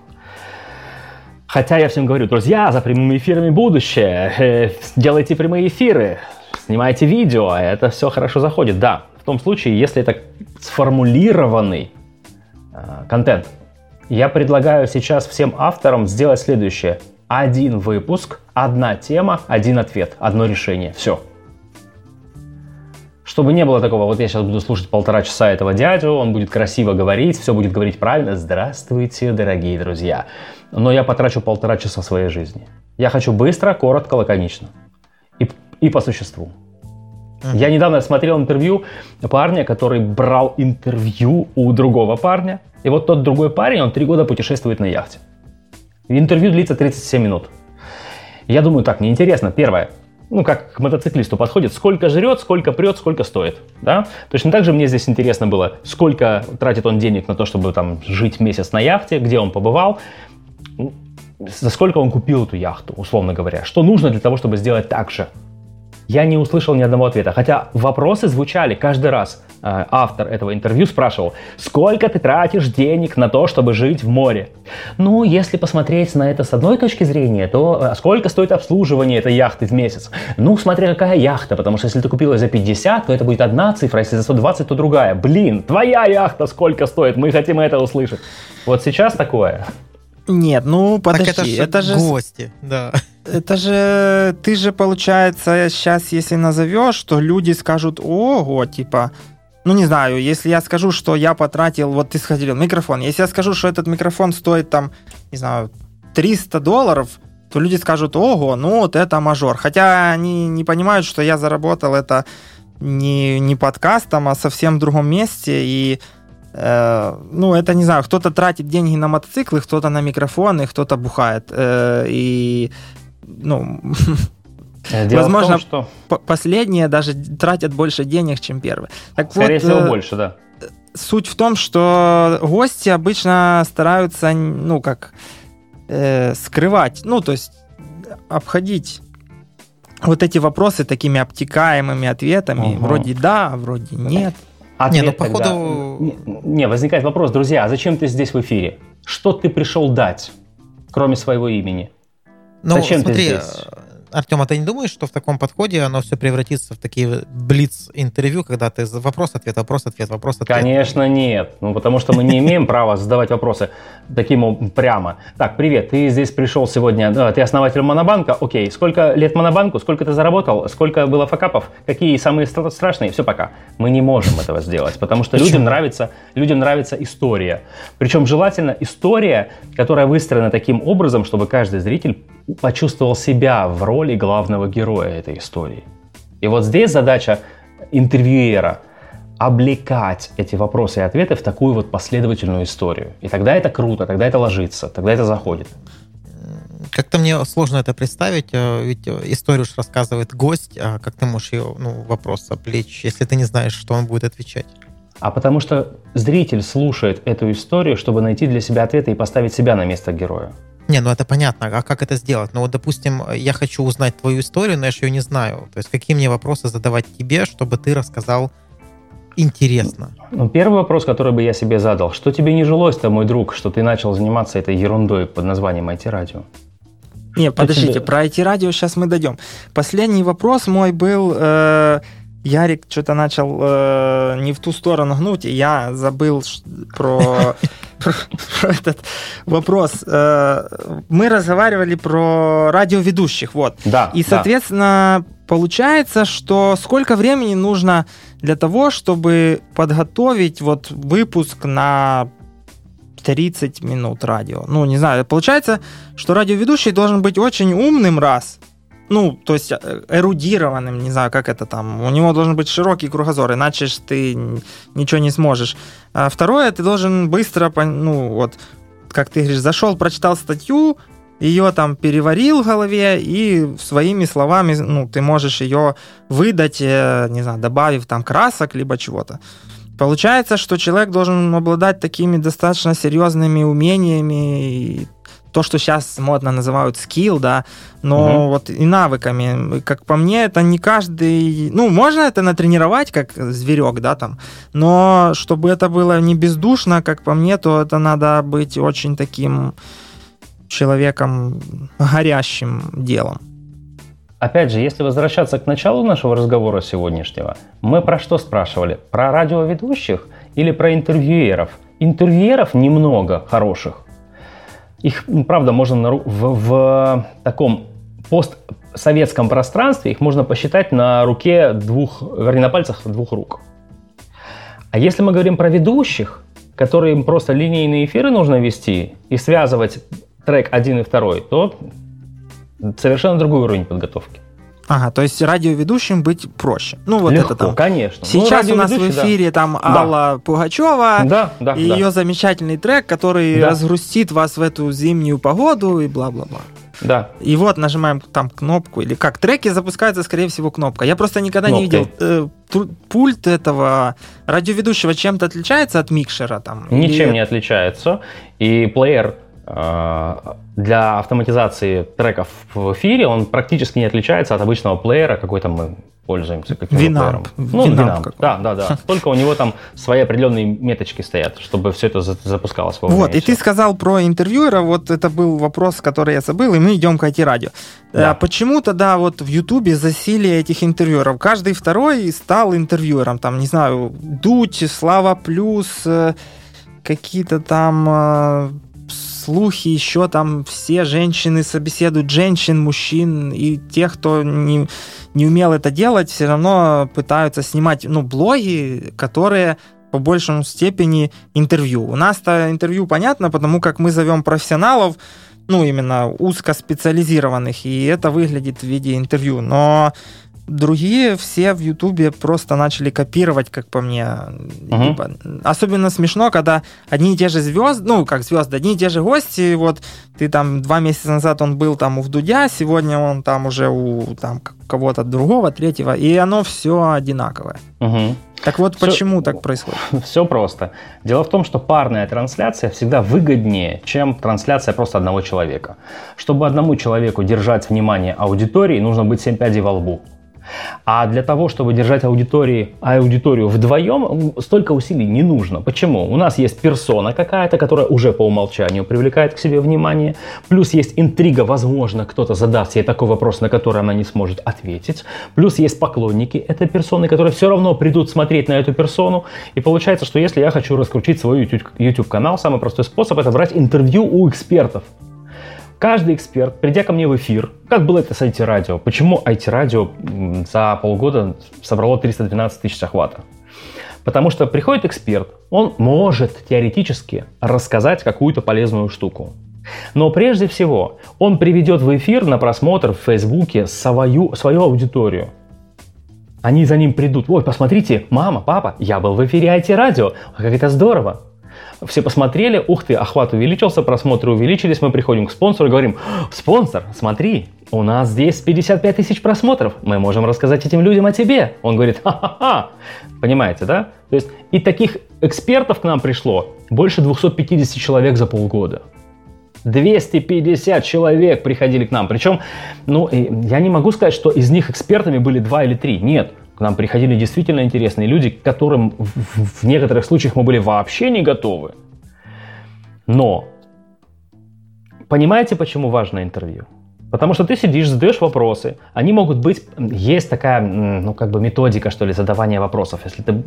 Хотя я всем говорю, друзья, за прямыми эфирами будущее. Э, делайте прямые эфиры, снимайте видео, это все хорошо заходит. Да, в том случае, если это сформулированный э, контент. Я предлагаю сейчас всем авторам сделать следующее. Один выпуск, одна тема, один ответ, одно решение. Все. Чтобы не было такого, вот я сейчас буду слушать полтора часа этого дядю, он будет красиво говорить, все будет говорить правильно. Здравствуйте, дорогие друзья. Но я потрачу полтора часа своей жизни. Я хочу быстро, коротко, лаконично. И, и по существу. Uh-huh. Я недавно смотрел интервью парня, который брал интервью у другого парня. И вот тот другой парень, он три года путешествует на яхте. Интервью длится 37 минут. Я думаю, так, неинтересно. Первое, ну, как к мотоциклисту подходит, сколько жрет, сколько прет, сколько стоит, да. Точно так же мне здесь интересно было, сколько тратит он денег на то, чтобы там жить месяц на яхте, где он побывал, за сколько он купил эту яхту, условно говоря, что нужно для того, чтобы сделать так же. Я не услышал ни одного ответа, хотя вопросы звучали каждый раз. Э, автор этого интервью спрашивал, сколько ты тратишь денег на то, чтобы жить в море? Ну, если посмотреть на это с одной точки зрения, то э, сколько стоит обслуживание этой яхты в месяц? Ну, смотря какая яхта, потому что если ты купила за 50, то это будет одна цифра, если за 120, то другая. Блин, твоя яхта сколько стоит? Мы хотим это услышать. Вот сейчас такое. Нет, ну подожди, так это, же это же гости, да. Это же ты же получается сейчас, если назовешь, то люди скажут, ого, типа, ну не знаю, если я скажу, что я потратил, вот ты сходил микрофон, если я скажу, что этот микрофон стоит там, не знаю, 300 долларов, то люди скажут, ого, ну вот это мажор. Хотя они не понимают, что я заработал это не, не подкастом, а совсем в другом месте, и Э, ну, это, не знаю, кто-то тратит деньги на мотоциклы, кто-то на микрофоны, кто-то бухает. Э, и, ну, Дело возможно, том, что... последние даже тратят больше денег, чем первые. Так Скорее вот, всего, больше, да. Суть в том, что гости обычно стараются, ну, как, э, скрывать, ну, то есть обходить вот эти вопросы такими обтекаемыми ответами. Угу. Вроде да, вроде нет. Ответ не, ну походу... Тогда... Не, возникает вопрос, друзья, а зачем ты здесь в эфире? Что ты пришел дать, кроме своего имени? Ну, зачем смотри, ты здесь? Артем, а ты не думаешь, что в таком подходе оно все превратится в такие блиц-интервью, когда ты вопрос-ответ, вопрос-ответ, вопрос-ответ? Конечно, нет. Ну, потому что мы не имеем права задавать вопросы таким прямо. Так, привет, ты здесь пришел сегодня, ты основатель Монобанка, окей, сколько лет Монобанку, сколько ты заработал, сколько было факапов, какие самые страшные, все, пока. Мы не можем этого сделать, потому что людям нравится, людям нравится история. Причем желательно история, которая выстроена таким образом, чтобы каждый зритель почувствовал себя в роли главного героя этой истории. И вот здесь задача интервьюера облекать эти вопросы и ответы в такую вот последовательную историю. И тогда это круто, тогда это ложится, тогда это заходит. Как-то мне сложно это представить, э, ведь историю уж рассказывает гость, а как ты можешь ее, ну, вопрос оплечь, если ты не знаешь, что он будет отвечать? А потому что зритель слушает эту историю, чтобы найти для себя ответы и поставить себя на место героя. Не, ну это понятно. А как это сделать? Ну вот, допустим, я хочу узнать твою историю, но я же ее не знаю. То есть какие мне вопросы задавать тебе, чтобы ты рассказал интересно? Ну, первый вопрос, который бы я себе задал. Что тебе не жилось-то, мой друг, что ты начал заниматься этой ерундой под названием IT-радио? Не, подождите, тебе... про IT-радио сейчас мы дойдем. Последний вопрос мой был... Э Ярик что-то начал э, не в ту сторону гнуть, и я забыл про, про, про этот вопрос. Э, мы разговаривали про радиоведущих, вот. Да. И, соответственно, да. получается, что сколько времени нужно для того, чтобы подготовить вот выпуск на 30 минут радио. Ну, не знаю, получается, что радиоведущий должен быть очень умным, раз – ну, то есть э, эрудированным, не знаю, как это там. У него должен быть широкий кругозор, иначе ты ничего не сможешь. А второе, ты должен быстро, ну, вот, как ты говоришь, зашел, прочитал статью, ее там переварил в голове и своими словами, ну, ты можешь ее выдать, э, не знаю, добавив там красок, либо чего-то. Получается, что человек должен обладать такими достаточно серьезными умениями то, что сейчас модно называют скилл, да, но угу. вот и навыками, как по мне, это не каждый, ну, можно это натренировать, как зверек, да, там, но чтобы это было не бездушно, как по мне, то это надо быть очень таким человеком горящим делом. Опять же, если возвращаться к началу нашего разговора сегодняшнего, мы про что спрашивали? Про радиоведущих или про интервьюеров? Интервьюеров немного хороших, их, ну, правда, можно в, в таком постсоветском пространстве, их можно посчитать на руке двух, вернее, на пальцах двух рук. А если мы говорим про ведущих, которым просто линейные эфиры нужно вести и связывать трек один и второй, то совершенно другой уровень подготовки. Ага, то есть радиоведущим быть проще. Ну, вот Легко, это там. конечно. Ну, Сейчас ну, у нас в эфире да. там Алла да. Пугачева да, да, и да. ее замечательный трек, который да. разгрустит вас в эту зимнюю погоду и бла-бла-бла. Да. И вот нажимаем там кнопку, или как, треки запускаются, скорее всего, кнопка. Я просто никогда Кнопкой. не видел э, пульт этого радиоведущего чем-то отличается от микшера там? Ничем или... не отличается. И плеер для автоматизации треков в эфире он практически не отличается от обычного плеера, какой там мы пользуемся. Winamp. Ну, Winamp. Да, да, да. Только у него там свои определенные меточки стоят, чтобы все это запускалось вовремя. Вот, и, и ты сказал про интервьюера, вот это был вопрос, который я забыл, и мы идем к IT-радио. Э, да. Почему тогда вот в Ютубе засилие этих интервьюеров? Каждый второй стал интервьюером, там, не знаю, Дудь, Слава Плюс, э, какие-то там слухи, еще там все женщины собеседуют женщин, мужчин, и тех, кто не, не умел это делать, все равно пытаются снимать ну, блоги, которые по большему степени интервью. У нас-то интервью понятно, потому как мы зовем профессионалов, ну, именно узкоспециализированных, и это выглядит в виде интервью. Но Другие все в Ютубе просто начали копировать, как по мне. Угу. Типа, особенно смешно, когда одни и те же звезды, ну, как звезды, одни и те же гости, вот ты там два месяца назад он был там у Дудя, сегодня он там уже у там кого-то другого, третьего, и оно все одинаковое. Угу. Так вот, все, почему так происходит? Все просто. Дело в том, что парная трансляция всегда выгоднее, чем трансляция просто одного человека. Чтобы одному человеку держать внимание аудитории, нужно быть 7 пядей во лбу. А для того, чтобы держать аудитории, аудиторию вдвоем, столько усилий не нужно. Почему? У нас есть персона какая-то, которая уже по умолчанию привлекает к себе внимание. Плюс есть интрига, возможно, кто-то задаст ей такой вопрос, на который она не сможет ответить. Плюс есть поклонники этой персоны, которые все равно придут смотреть на эту персону. И получается, что если я хочу раскрутить свой YouTube-канал, самый простой способ это брать интервью у экспертов. Каждый эксперт, придя ко мне в эфир, как было это с IT-радио, почему IT-радио за полгода собрало 312 тысяч охвата? Потому что приходит эксперт, он может теоретически рассказать какую-то полезную штуку. Но прежде всего он приведет в эфир на просмотр в Фейсбуке свою, свою аудиторию. Они за ним придут. Ой, посмотрите, мама, папа, я был в эфире IT-радио. Как это здорово. Все посмотрели, ух ты, охват увеличился, просмотры увеличились, мы приходим к спонсору и говорим, спонсор, смотри, у нас здесь 55 тысяч просмотров, мы можем рассказать этим людям о тебе. Он говорит, ха-ха-ха, понимаете, да? То есть и таких экспертов к нам пришло больше 250 человек за полгода. 250 человек приходили к нам. Причем, ну, я не могу сказать, что из них экспертами были два или три. Нет, к нам приходили действительно интересные люди, к которым в, некоторых случаях мы были вообще не готовы. Но понимаете, почему важно интервью? Потому что ты сидишь, задаешь вопросы. Они могут быть... Есть такая, ну, как бы методика, что ли, задавания вопросов. Если ты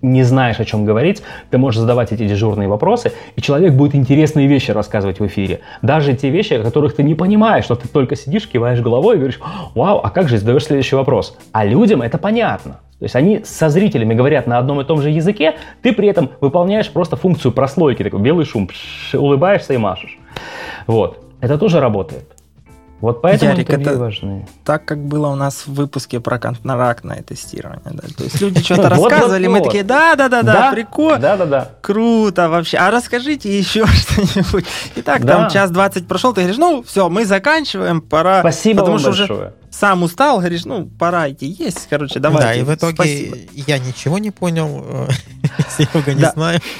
не знаешь, о чем говорить, ты можешь задавать эти дежурные вопросы, и человек будет интересные вещи рассказывать в эфире. Даже те вещи, о которых ты не понимаешь, что ты только сидишь, киваешь головой и говоришь, вау, а как же задаешь следующий вопрос? А людям это понятно. То есть они со зрителями говорят на одном и том же языке, ты при этом выполняешь просто функцию прослойки, такой белый шум, улыбаешься и машешь. Вот. Это тоже работает. Вот поэтому Ярик, это важны. Так, как было у нас в выпуске про контрактное тестирование. Да? То есть люди что-то рассказывали, мы такие, да-да-да, прикольно, да-да-да, круто вообще. А расскажите еще что-нибудь. Итак, там час двадцать прошел, ты говоришь, ну, все, мы заканчиваем, пора. Спасибо Потому что уже сам устал, говоришь, ну, пора идти есть, короче, давай. Да, и в итоге Спасибо. я ничего не понял, Серега не знаю.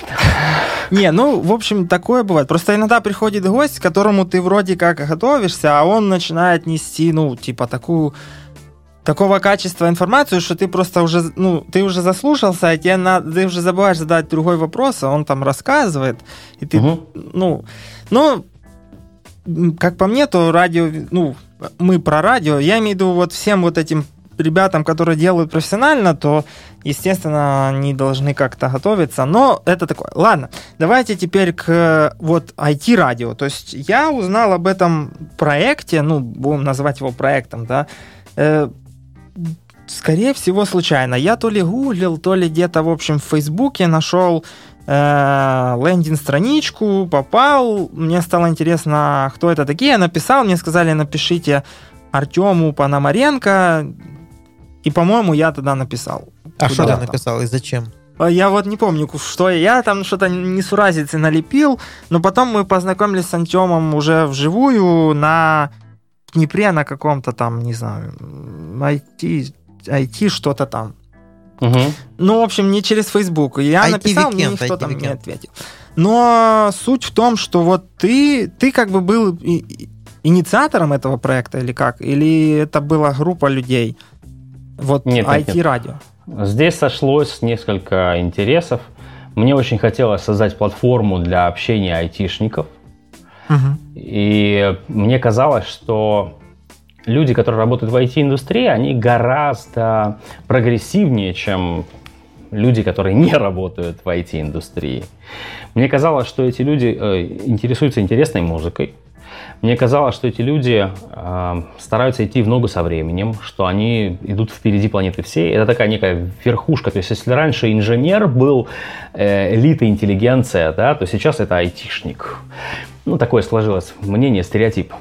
Не, ну, в общем, такое бывает. Просто иногда приходит гость, к которому ты вроде как готовишься, а он начинает нести, ну, типа, такую такого качества информацию, что ты просто уже, ну, ты уже заслушался, а тебе надо, ты уже забываешь задать другой вопрос, а он там рассказывает, и ты, угу. ну, ну, как по мне, то радио, ну, мы про радио, я имею в виду вот всем вот этим ребятам, которые делают профессионально, то, естественно, они должны как-то готовиться. Но это такое. Ладно, давайте теперь к вот IT-радио. То есть я узнал об этом проекте, ну, будем называть его проектом, да, э, скорее всего, случайно. Я то ли гуглил, то ли где-то, в общем, в Фейсбуке нашел лендинг-страничку, попал, мне стало интересно, кто это такие, я написал, мне сказали, напишите Артему Пономаренко, и, по-моему, я тогда написал. А что ты написал и зачем? А я вот не помню, что я, я там что-то несуразицы налепил, но потом мы познакомились с Антемом уже вживую на Днепре на каком-то там, не знаю, IT, IT что-то там. Угу. Ну, в общем, не через Facebook. Я IT написал, weekend, мне никто там не ответил. Но суть в том, что вот ты, ты как бы был инициатором этого проекта или как? Или это была группа людей? Вот нет, IT-радио. Здесь сошлось несколько интересов. Мне очень хотелось создать платформу для общения айтишников. Угу. И мне казалось, что люди, которые работают в IT-индустрии, они гораздо прогрессивнее, чем люди, которые не работают в IT-индустрии. Мне казалось, что эти люди э, интересуются интересной музыкой, мне казалось, что эти люди э, стараются идти в ногу со временем, что они идут впереди планеты всей. Это такая некая верхушка. То есть, если раньше инженер был э, элита интеллигенция, да, то сейчас это айтишник. Ну, такое сложилось мнение, стереотип.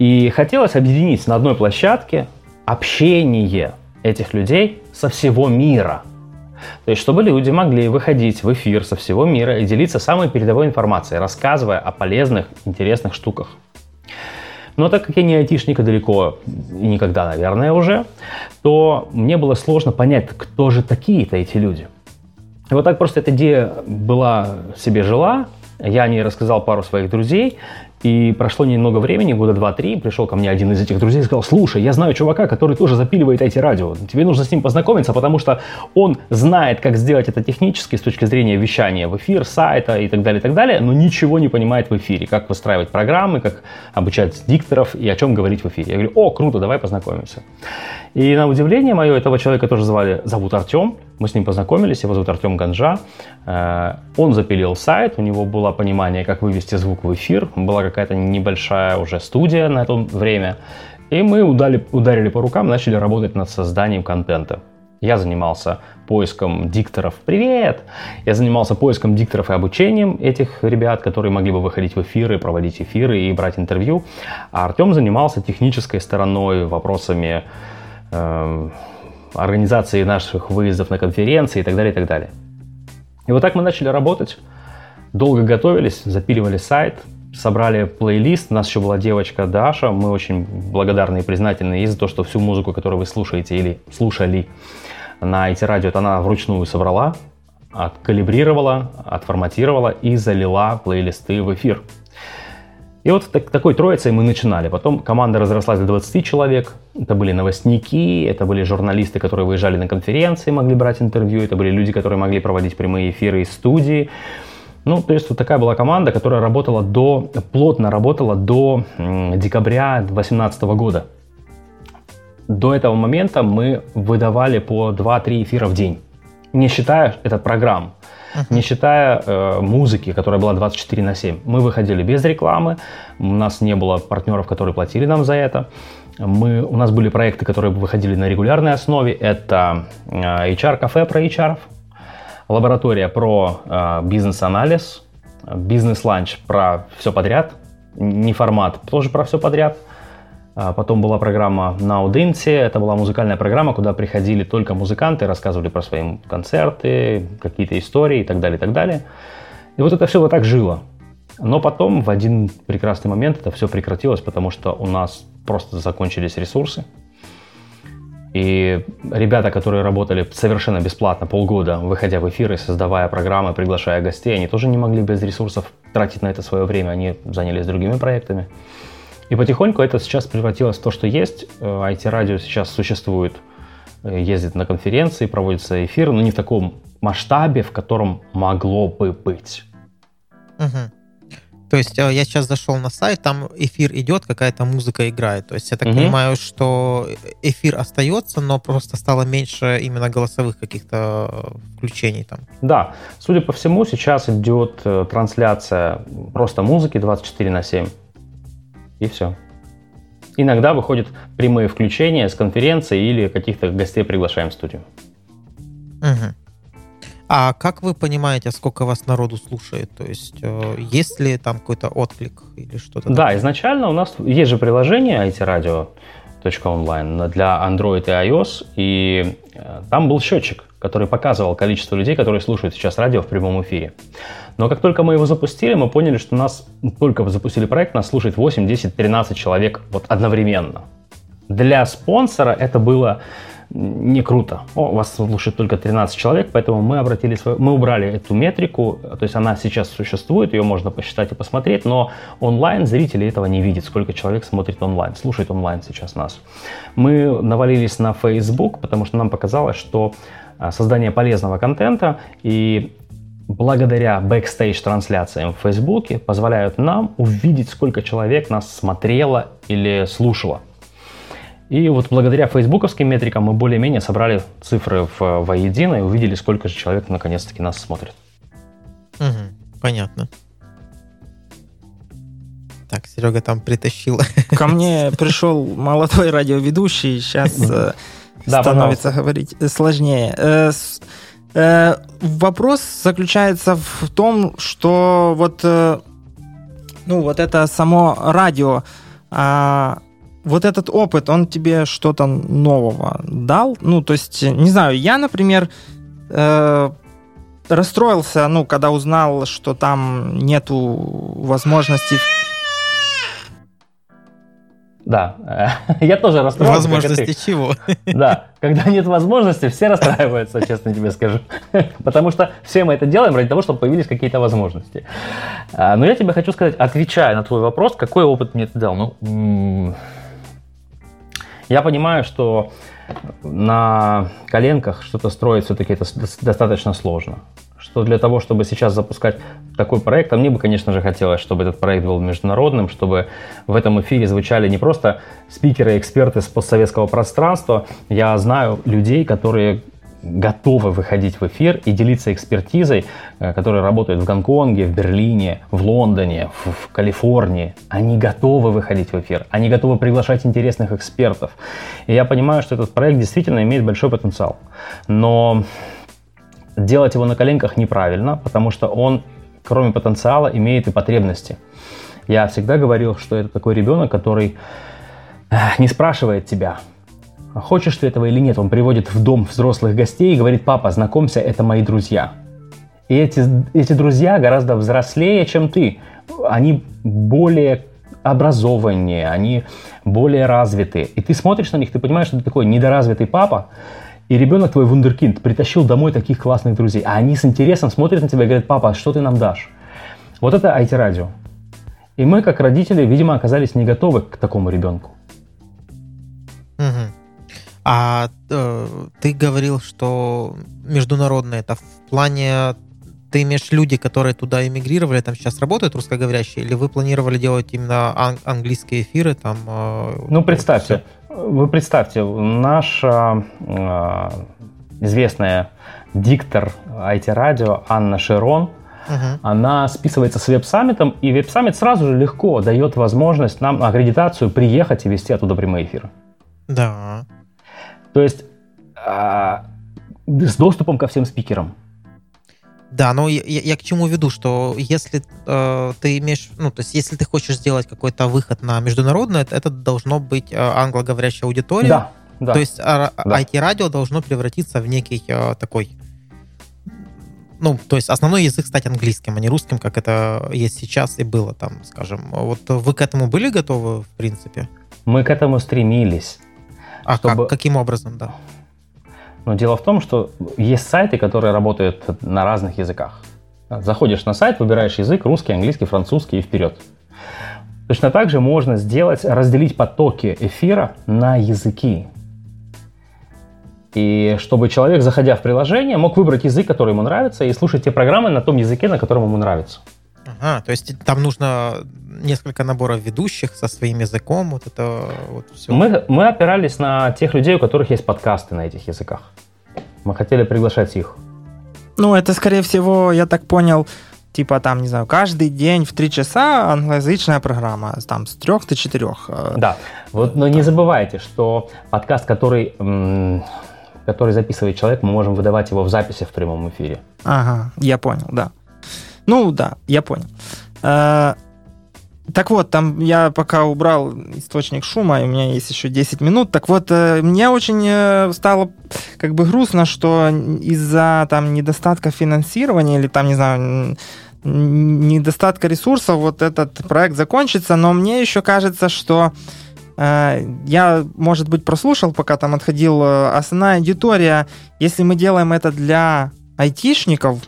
И хотелось объединить на одной площадке общение этих людей со всего мира. То есть, чтобы люди могли выходить в эфир со всего мира и делиться самой передовой информацией, рассказывая о полезных, интересных штуках. Но так как я не айтишник далеко и никогда, наверное, уже, то мне было сложно понять, кто же такие-то эти люди. И вот так просто эта идея была себе жила, я о ней рассказал пару своих друзей, И прошло немного времени, года два-три, пришел ко мне один из этих друзей и сказал, слушай, я знаю чувака, который тоже запиливает эти радио. Тебе нужно с ним познакомиться, потому что он знает, как сделать это технически с точки зрения вещания в эфир, сайта и так далее, и так далее, но ничего не понимает в эфире, как выстраивать программы, как обучать дикторов и о чем говорить в эфире. Я говорю, о, круто, давай познакомимся. И на удивление мое, этого человека тоже звали, зовут Артем, мы с ним познакомились, его зовут Артем Ганжа. Э, он запилил сайт, у него было понимание, как вывести звук в эфир, была какая-то небольшая уже студия на это время. И мы удали, ударили по рукам, начали работать над созданием контента. Я занимался поиском дикторов. Привет! Я занимался поиском дикторов и обучением этих ребят, которые могли бы выходить в эфиры, проводить эфиры и брать интервью. А Артем занимался технической стороной, вопросами э, организации наших выездов на конференции и так далее, и так далее. И вот так мы начали работать, долго готовились, запиливали сайт, собрали плейлист. У нас еще была девочка Даша. Мы очень благодарны и признательны ей за то, что всю музыку, которую вы слушаете или слушали на эти радио, она вручную собрала, откалибрировала, отформатировала и залила плейлисты в эфир. И вот так, такой троицей мы начинали. Потом команда разрослась до 20 человек. Это были новостники, это были журналисты, которые выезжали на конференции, могли брать интервью, это были люди, которые могли проводить прямые эфиры из студии. Ну, то есть вот такая была команда, которая работала до, плотно работала до декабря 2018 года. До этого момента мы выдавали по 2-3 эфира в день, не считая этот программ. Uh-huh. Не считая э, музыки, которая была 24 на 7. Мы выходили без рекламы, у нас не было партнеров, которые платили нам за это. Мы, у нас были проекты, которые выходили на регулярной основе. Это э, HR-кафе про HR, лаборатория про э, бизнес-анализ, бизнес-ланч про все подряд, не формат, тоже про все подряд – потом была программа на Audince, это была музыкальная программа, куда приходили только музыканты, рассказывали про свои концерты, какие-то истории и так далее, и так далее. И вот это все вот так жило. Но потом в один прекрасный момент это все прекратилось, потому что у нас просто закончились ресурсы. И ребята, которые работали совершенно бесплатно полгода, выходя в эфиры, создавая программы, приглашая гостей, они тоже не могли без ресурсов тратить на это свое время, они занялись другими проектами. И потихоньку это сейчас превратилось в то, что есть. IT-радио э, сейчас существует, э, ездит на конференции, проводятся эфиры, но не в таком масштабе, в котором могло бы быть. Угу. То есть э, я сейчас зашел на сайт, там эфир идет, какая-то музыка играет. То есть я так угу. понимаю, что эфир остается, но просто стало меньше именно голосовых каких-то включений там. Да, судя по всему, сейчас идет трансляция просто музыки 24 на 7 и все. Иногда выходят прямые включения с конференции или каких-то гостей приглашаем в студию. Угу. А как вы понимаете, сколько вас народу слушает? То есть э, есть ли там какой-то отклик или что-то? Да, такое? изначально у нас есть же приложение онлайн для Android и iOS, и э, там был счетчик, который показывал количество людей, которые слушают сейчас радио в прямом эфире. Но как только мы его запустили, мы поняли, что нас, только запустили проект, нас слушает 8, 10, 13 человек вот одновременно. Для спонсора это было не круто. О, вас слушает только 13 человек, поэтому мы обратились, мы убрали эту метрику, то есть она сейчас существует, ее можно посчитать и посмотреть, но онлайн зрители этого не видят, сколько человек смотрит онлайн, слушает онлайн сейчас нас. Мы навалились на Facebook, потому что нам показалось, что а, создание полезного контента и благодаря бэкстейдж-трансляциям в Фейсбуке позволяют нам увидеть, сколько человек нас смотрело или слушало. И вот благодаря фейсбуковским метрикам мы более-менее собрали цифры в, воедино и увидели, сколько же человек наконец-таки нас смотрит. Угу, понятно. Так, Серега там притащил. Ко мне пришел молодой радиоведущий, сейчас э, становится говорить сложнее. Э, Э, вопрос заключается в том, что вот, э, ну, вот это само радио, э, вот этот опыт, он тебе что-то нового дал? Ну, то есть, не знаю, я, например, э, расстроился, ну, когда узнал, что там нету возможности да, я тоже расстроился. Возможности чего? Да, Когда нет возможности, все расстраиваются, честно тебе скажу. Потому что все мы это делаем ради того, чтобы появились какие-то возможности. А, но я тебе хочу сказать, отвечая на твой вопрос, какой опыт мне это дал? Ну, я понимаю, что на коленках что-то строить все-таки это достаточно сложно что для того, чтобы сейчас запускать такой проект, а мне бы, конечно же, хотелось, чтобы этот проект был международным, чтобы в этом эфире звучали не просто спикеры, эксперты с постсоветского пространства. Я знаю людей, которые готовы выходить в эфир и делиться экспертизой, э, которые работают в Гонконге, в Берлине, в Лондоне, в, в Калифорнии. Они готовы выходить в эфир, они готовы приглашать интересных экспертов. И я понимаю, что этот проект действительно имеет большой потенциал. Но делать его на коленках неправильно, потому что он, кроме потенциала, имеет и потребности. Я всегда говорил, что это такой ребенок, который не спрашивает тебя, хочешь ты этого или нет. Он приводит в дом взрослых гостей и говорит, папа, знакомься, это мои друзья. И эти, эти друзья гораздо взрослее, чем ты. Они более образованнее, они более развитые. И ты смотришь на них, ты понимаешь, что ты такой недоразвитый папа, и ребенок твой вундеркинд притащил домой таких классных друзей, а они с интересом смотрят на тебя и говорят, папа, а что ты нам дашь? Вот это IT-радио. И мы, как родители, видимо, оказались не готовы к такому ребенку. Угу. А э, ты говорил, что международное это в плане ты имеешь люди, которые туда эмигрировали, там сейчас работают русскоговорящие, или вы планировали делать именно ан- английские эфиры там? Э, ну, представьте, вы представьте, наша э, известная диктор IT-радио Анна Широн, uh она списывается с веб-саммитом, и веб-саммит сразу же легко дает возможность нам аккредитацию приехать и вести оттуда прямые эфиры. Да. То есть э, с доступом ко всем спикерам. Да, но я, я к чему веду, что если э, ты имеешь, ну, то есть если ты хочешь сделать какой-то выход на международное, это должно быть э, англоговорящая аудитория. Да, да. То есть а, да. IT-радио должно превратиться в некий э, такой, ну, то есть основной язык стать английским, а не русским, как это есть сейчас и было там, скажем. Вот вы к этому были готовы, в принципе? Мы к этому стремились. А чтобы... как, каким образом, да? Но дело в том, что есть сайты, которые работают на разных языках. Заходишь на сайт, выбираешь язык, русский, английский, французский и вперед. Точно так же можно сделать, разделить потоки эфира на языки. И чтобы человек, заходя в приложение, мог выбрать язык, который ему нравится, и слушать те программы на том языке, на котором ему нравится. Ага, то есть там нужно несколько наборов ведущих со своим языком, вот это вот все. Мы, мы опирались на тех людей, у которых есть подкасты на этих языках. Мы хотели приглашать их. Ну, это, скорее всего, я так понял, типа там, не знаю, каждый день в три часа англоязычная программа, там с трех до четырех. Э, да, вот, но не забывайте, что подкаст, который, который записывает человек, мы можем выдавать его в записи в прямом эфире. Ага, я понял, да. Ну да, я понял. Э, так вот, там я пока убрал источник шума, и у меня есть еще 10 минут. Так вот, э, мне очень э, стало как бы грустно, что из-за там недостатка финансирования или там, не знаю, недостатка ресурсов вот этот проект закончится, но мне еще кажется, что э, я, может быть, прослушал, пока там отходил, основная аудитория, если мы делаем это для айтишников,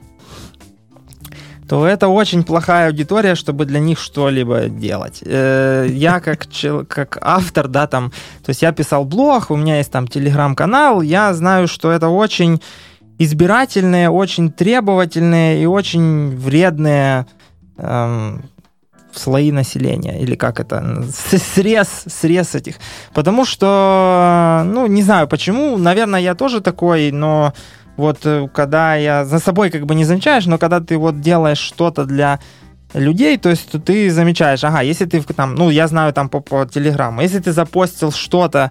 то это очень плохая аудитория, чтобы для них что-либо делать. Э, я как, как автор, да, там, то есть я писал блог, у меня есть там телеграм-канал, я знаю, что это очень избирательные, очень требовательные и очень вредные эм, слои населения, или как это, срез, срез этих. Потому что, ну, не знаю почему, наверное, я тоже такой, но вот э, когда я за собой как бы не замечаешь, но когда ты вот делаешь что-то для людей, то есть ты замечаешь, ага, если ты там, ну, я знаю там по, по телеграмму, если ты запостил что-то,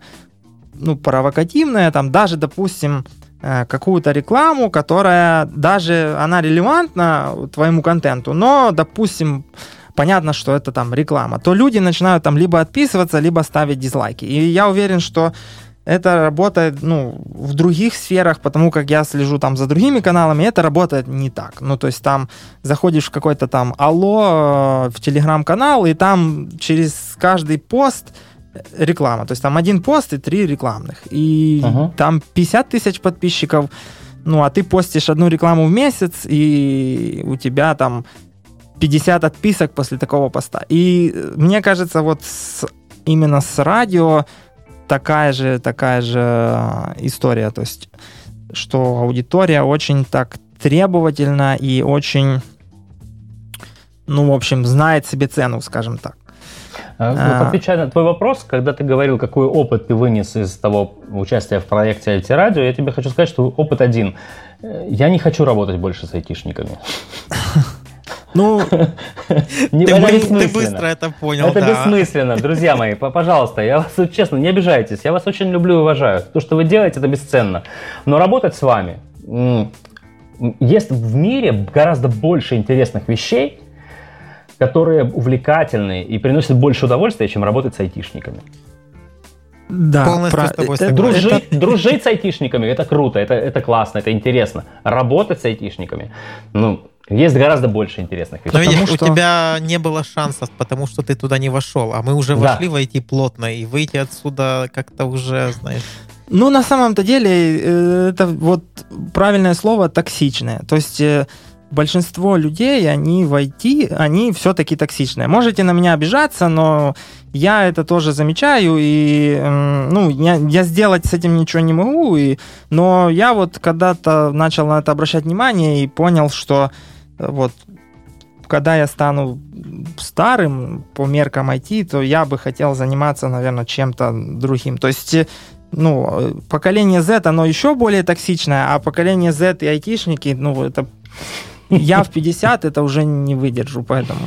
ну, провокативное, там, даже, допустим, э, какую-то рекламу, которая даже, она релевантна твоему контенту, но, допустим, понятно, что это там реклама, то люди начинают там либо отписываться, либо ставить дизлайки. И я уверен, что это работает, ну, в других сферах, потому как я слежу там за другими каналами, это работает не так. Ну, то есть там заходишь в какой-то там алло э, в телеграм-канал, и там через каждый пост реклама. То есть там один пост и три рекламных. И Ага. там 50 тысяч подписчиков, ну, а ты постишь одну рекламу в месяц, и у тебя там 50 отписок после такого поста. И э, мне кажется, вот с- именно с радио такая же, такая же э, история. То есть, что аудитория очень так требовательна и очень, ну, в общем, знает себе цену, скажем так. А, А. Отвечая на твой вопрос, когда ты говорил, какой опыт ты вынес из того участия в проекте Альтерадио, я тебе хочу сказать, что опыт один. Э, Я не хочу работать больше с айтишниками. Ну, Не- Ты, это ты быстро это понял, Это да. бессмысленно, друзья мои, по- пожалуйста, я вас честно, не обижайтесь, я вас очень люблю и уважаю. То, что вы делаете, это бесценно. Но работать с вами, есть в мире гораздо больше интересных вещей, которые увлекательны и приносят больше удовольствия, чем работать с айтишниками. Да. Полностью про- с тобой согласен. Дружить, дружить с айтишниками это круто, это, это классно, это интересно. Работать с айтишниками, ну, есть гораздо больше интересных Но вещей. Потому видишь, что- у тебя не было шансов, потому что ты туда не вошел, а мы уже Да. вошли в IT плотно, и выйти отсюда как-то уже, знаешь... Ну, на самом-то деле, э, это вот правильное слово токсичное. То есть э, большинство людей, они в IT, они все-таки токсичные. Можете на меня обижаться, но я это тоже замечаю, и ну, я, я сделать с этим ничего не могу, и, но я вот когда-то начал на это обращать внимание и понял, что э, вот когда я стану старым по меркам IT, то я бы хотел заниматься, наверное, чем-то другим. То есть ну, э, поколение Z, оно еще более токсичное, а поколение Z и айтишники, ну, это я в 50 это уже не выдержу, поэтому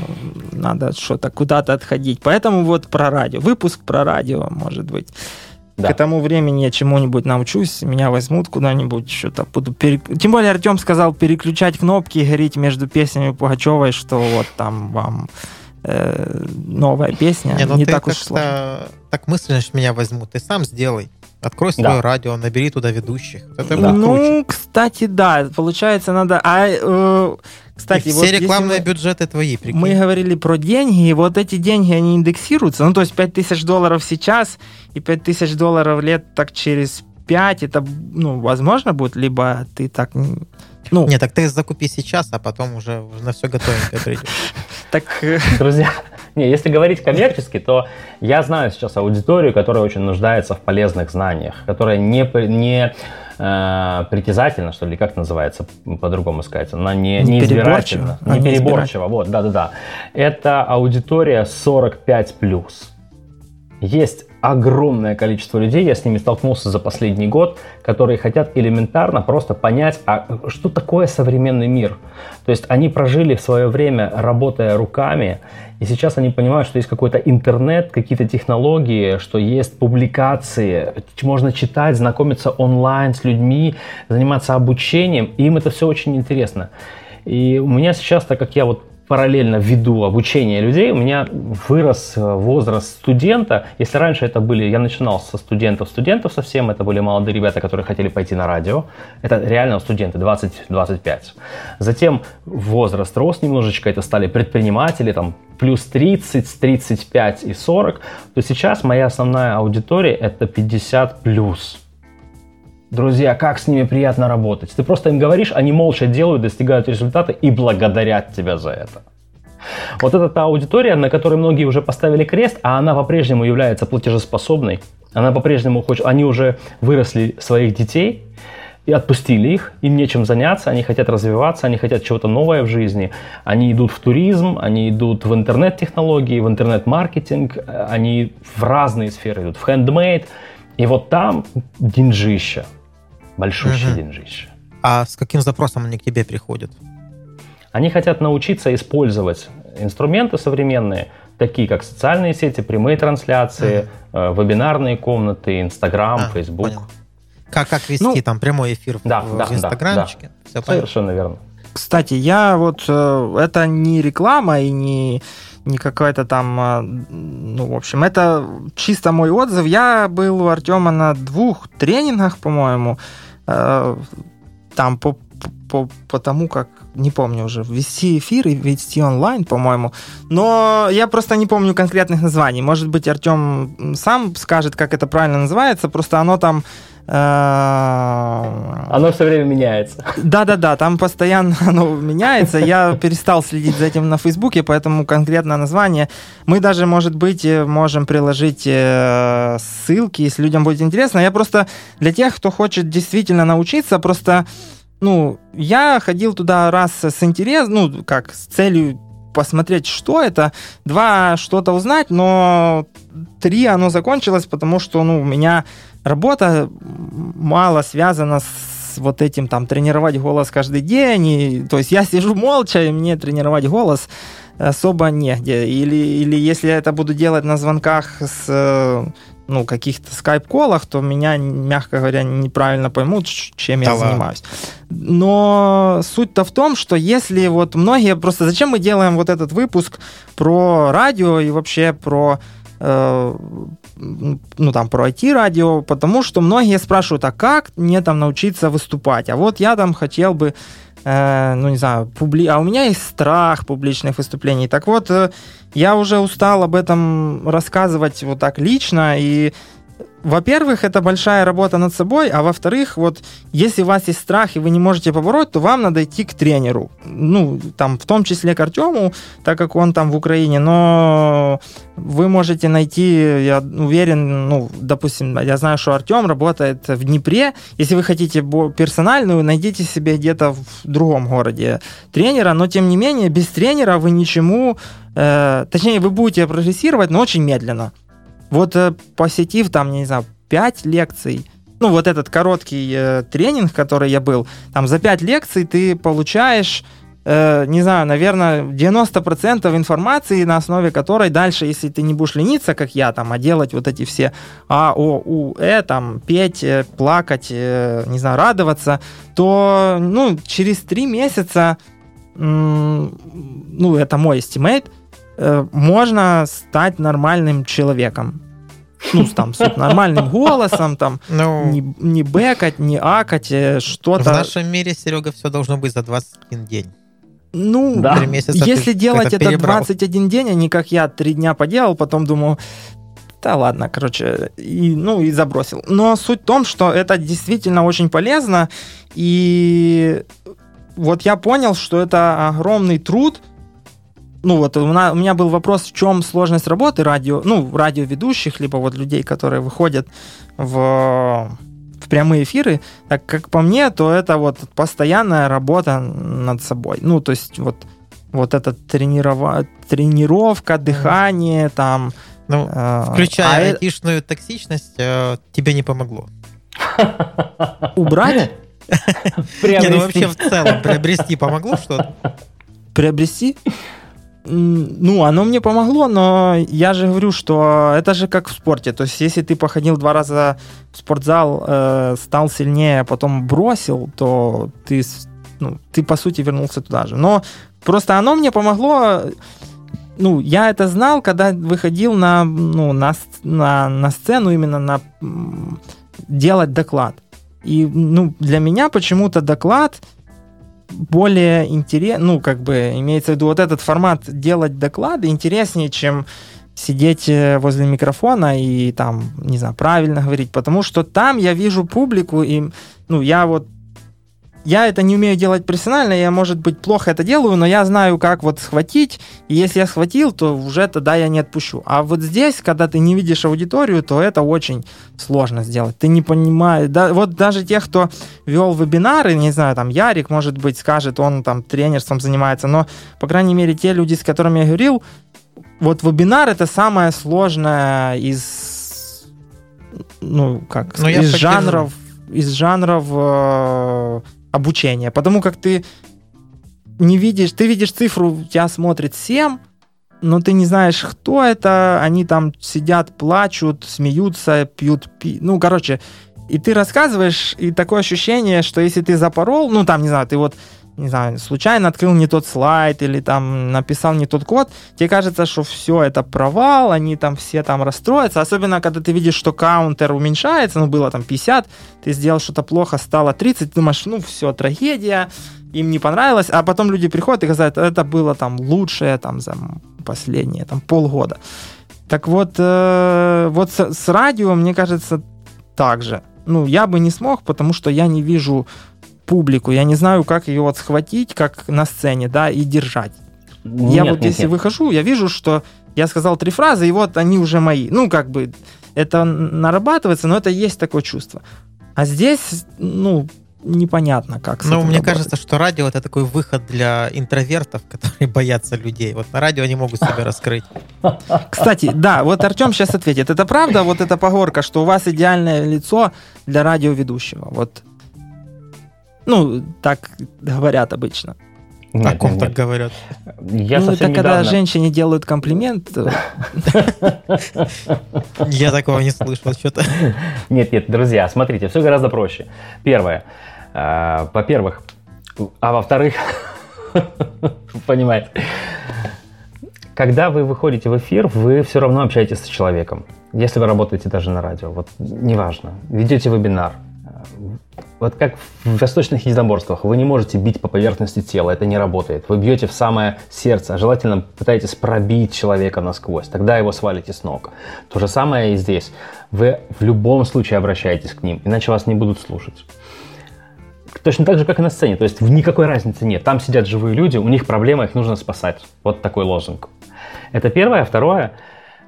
надо что-то куда-то отходить. Поэтому вот про радио. Выпуск про радио, может быть. Да. К этому времени я чему-нибудь научусь, меня возьмут куда-нибудь, что-то буду... перек- Тем более Артем сказал переключать кнопки и говорить между песнями Пугачевой, что вот там вам э, новая песня. Не, ну не ты так уж сложно. так мысленно, меня возьмут. Ты сам сделай. Открой Да. свое радио, набери туда ведущих. Это будет ну, кстати, да, получается, надо. А, э, кстати, И вот все рекламные мы- бюджеты твои, прикинь. Мы говорили про деньги, и вот эти деньги, они индексируются. Ну, то есть 5000 долларов сейчас и 5000 долларов лет так через 5, это, ну, возможно будет, либо ты так, не- ну, Не, так ты закупи сейчас, а потом уже на все готовенькое придешь. так, э, Друзья, не, если говорить коммерчески, то я знаю сейчас аудиторию, которая очень нуждается в полезных знаниях, которая не, не э, притязательна, что ли, как называется по-другому сказать, она не, Не не избирательна, не не переборчива, вот, да-да-да. Это аудитория 45+. Есть огромное количество людей, я с ними столкнулся за последний год, которые хотят элементарно просто понять, а что такое современный мир. То есть они прожили в свое время, работая руками, и сейчас они понимают, что есть какой-то интернет, какие-то технологии, что есть публикации, можно читать, знакомиться онлайн с людьми, заниматься обучением, и им это все очень интересно. И у меня сейчас, так как я вот параллельно веду обучение людей, у меня вырос э, возраст студента. Если раньше это были, я начинал со студентов, студентов совсем, это были молодые ребята, которые хотели пойти на радио. Это реально студенты, 20-25. Затем возраст рос немножечко, это стали предприниматели, там плюс 30, 35 и 40. То сейчас моя основная аудитория это 50 плюс. Друзья, как с ними приятно работать. Ты просто им говоришь, они молча делают, достигают результата и благодарят тебя за это. Вот это та аудитория, на которой многие уже поставили крест, а она по-прежнему является платежеспособной. Она по-прежнему хочет, они уже выросли своих детей и отпустили их, им нечем заняться, они хотят развиваться, они хотят чего-то новое в жизни. Они идут в туризм, они идут в интернет-технологии, в интернет-маркетинг, э, они в разные сферы идут, в хендмейд. И вот там деньжища, большущие Мгм. деньжища. А с каким запросом они к тебе приходят? Они хотят научиться использовать инструменты современные, такие как социальные сети, прямые трансляции, э, вебинарные комнаты, Инстаграм, А, Фейсбук. понял. Как, как вести Ну, там прямой эфир в- да, в, да, в да, инстаграмчике? Все понятно. Совершенно верно. Кстати, я вот э, это не реклама и не не какая-то там, э, ну, в общем, это чисто мой отзыв. Я был у Артема на двух тренингах, по-моему, э, там по по, по тому, как, не помню уже, вести эфир и вести онлайн, по-моему. Но я просто не помню конкретных названий. Может быть, Артем сам скажет, как это правильно называется, просто оно там оно все время меняется. Да-да-да, там постоянно оно меняется. Я перестал следить за этим на Фейсбуке, поэтому конкретное название. Мы даже, может быть, э, можем приложить э, ссылки, если людям будет интересно. Я просто для тех, кто хочет действительно научиться, просто ну, я ходил туда раз с интересом, ну, как, с целью посмотреть, что это, два, что-то узнать, но три оно закончилось, потому что, ну, у меня работа мало связана с вот этим там тренировать голос каждый день. И, то есть я сижу молча, и мне тренировать голос особо негде. Или, или если я это буду делать на звонках с ну, каких-то скайп-колах, то меня, мягко говоря, неправильно поймут, чем да я ладно. занимаюсь. Но суть-то в том, что если вот многие просто... Зачем мы делаем вот этот выпуск про радио и вообще про Э, ну, там, про IT-радио, потому что многие спрашивают, а как мне там научиться выступать? А вот я там хотел бы, э, ну, не знаю, публи... а у меня есть страх публичных выступлений. Так вот, э, я уже устал об этом рассказывать вот так лично, и во-первых, это большая работа над собой, а во-вторых, вот если у вас есть страх и вы не можете побороть, то вам надо идти к тренеру. Ну, там, в том числе к Артему, так как он там в Украине, но вы можете найти, я уверен, ну, допустим, я знаю, что Артем работает в Днепре. Если вы хотите персональную, найдите себе где-то в другом городе тренера, но тем не менее, без тренера вы ничему, э, точнее, вы будете прогрессировать, но очень медленно. Вот э, посетив там, не знаю, 5 лекций, ну, вот этот короткий э, тренинг, который я был, там за 5 лекций ты получаешь, э, не знаю, наверное, 90% информации, на основе которой дальше, если ты не будешь лениться, как я, там, а делать вот эти все А, О, У, Э, там, петь, э, плакать, не знаю, радоваться, то, ну, через 3 месяца, ну, это мой estimate, э, можно стать нормальным человеком ну, там, с нормальным голосом, там, ну, не, не бэкать, не акать, э, что-то. В нашем мире, Серега, все должно быть за 21 день. Ну, да. если делать это, это 21 день, а не как я три дня поделал, потом думаю, да ладно, короче, и, ну и забросил. Но суть в том, что это действительно очень полезно, и вот я понял, что это огромный труд, ну вот у меня, у меня был вопрос, в чем сложность работы радио, ну, радиоведущих, либо вот людей, которые выходят в, в прямые эфиры. Так как по мне, то это вот постоянная работа над собой. Ну, то есть вот, вот эта тренирова... тренировка, дыхание, там... Ну, э, включая а айтишную токсичность, э, тебе не помогло. Убрать? Не, ну вообще в целом приобрести помогло что-то? Приобрести? Ну, оно мне помогло, но я же говорю, что это же как в спорте. То есть, если ты походил два раза в спортзал, э, стал сильнее, а потом бросил, то ты, ну, ты, по сути, вернулся туда же. Но просто оно мне помогло ну, я это знал, когда выходил на, ну, на, на, на сцену именно на делать доклад. И ну, для меня почему-то доклад более интересно, ну, как бы, имеется в виду вот этот формат делать доклады интереснее, чем сидеть э, возле микрофона и там, не знаю, правильно говорить, потому что там я вижу публику, и, ну, я вот я это не умею делать профессионально, я, может быть, плохо это делаю, но я знаю, как вот схватить, и если я схватил, то уже тогда я не отпущу. А вот здесь, когда ты не видишь аудиторию, то это очень сложно сделать. Ты не понимаешь, да, вот даже тех, кто вел вебинары, не знаю, там Ярик, может быть, скажет, он там тренерством занимается, но, по крайней мере, те люди, с которыми я говорил, вот вебинар это самое сложное из, ну, как, ну, из жанров, из жанров э, обучения. Потому как ты не видишь, ты видишь цифру, тебя смотрит 7, но ты не знаешь, кто это, они там сидят, плачут, смеются, пьют, пи... ну, короче, и ты рассказываешь, и такое ощущение, что если ты запорол, ну, там, не знаю, ты вот не знаю, случайно открыл не тот слайд или там написал не тот код, тебе кажется, что все это провал, они там все там расстроятся, особенно когда ты видишь, что каунтер уменьшается, ну было там 50, ты сделал что-то плохо, стало 30, ты думаешь, ну все, трагедия, им не понравилось, а потом люди приходят и говорят, это было там лучшее там за последние там полгода. Так вот, э, вот с, с радио, мне кажется, так же. Ну, я бы не смог, потому что я не вижу публику, я не знаю, как ее вот схватить, как на сцене, да, и держать. Нет, я вот нет, если нет. выхожу, я вижу, что я сказал три фразы, и вот они уже мои. Ну, как бы, это нарабатывается, но это есть такое чувство. А здесь, ну, непонятно, как Ну, мне работать. кажется, что радио это такой выход для интровертов, которые боятся людей. Вот на радио они могут себя раскрыть. Кстати, да, вот Артем сейчас ответит. Это правда, вот эта поговорка, что у вас идеальное лицо для радиоведущего? Вот. Ну, так говорят обычно. Нет, О ком нет, так нет. говорят? Я ну, это когда недавно- женщине делают комплимент. Я такого не слышал что-то. Нет, нет, друзья, смотрите, все гораздо проще. Первое. э, Во-первых, а во-вторых, понимаете, когда вы выходите в эфир, вы все равно общаетесь с человеком. Если вы работаете даже на радио, вот неважно, ведете вебинар. Вот как в восточных единоборствах, вы не можете бить по поверхности тела, это не работает. Вы бьете в самое сердце, а желательно пытаетесь пробить человека насквозь, тогда его свалите с ног. То же самое и здесь. Вы в любом случае обращаетесь к ним, иначе вас не будут слушать. Точно так же, как и на сцене. То есть в никакой разницы нет. Там сидят живые люди, у них проблема, их нужно спасать. Вот такой лозунг. Это первое. Второе,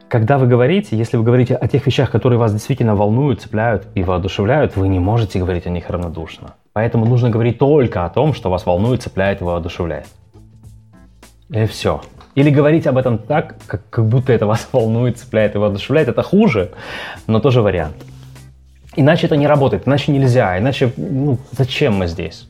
когда вы говорите, если вы говорите о тех вещах, которые вас действительно волнуют, цепляют и воодушевляют, вы не можете говорить о них равнодушно. Поэтому нужно говорить только о том, что вас волнует, цепляет и воодушевляет. И все. Или говорить об этом так, как, как будто это вас волнует, цепляет и воодушевляет. Это хуже, но тоже вариант. Иначе это не работает, иначе нельзя, иначе ну, зачем мы здесь?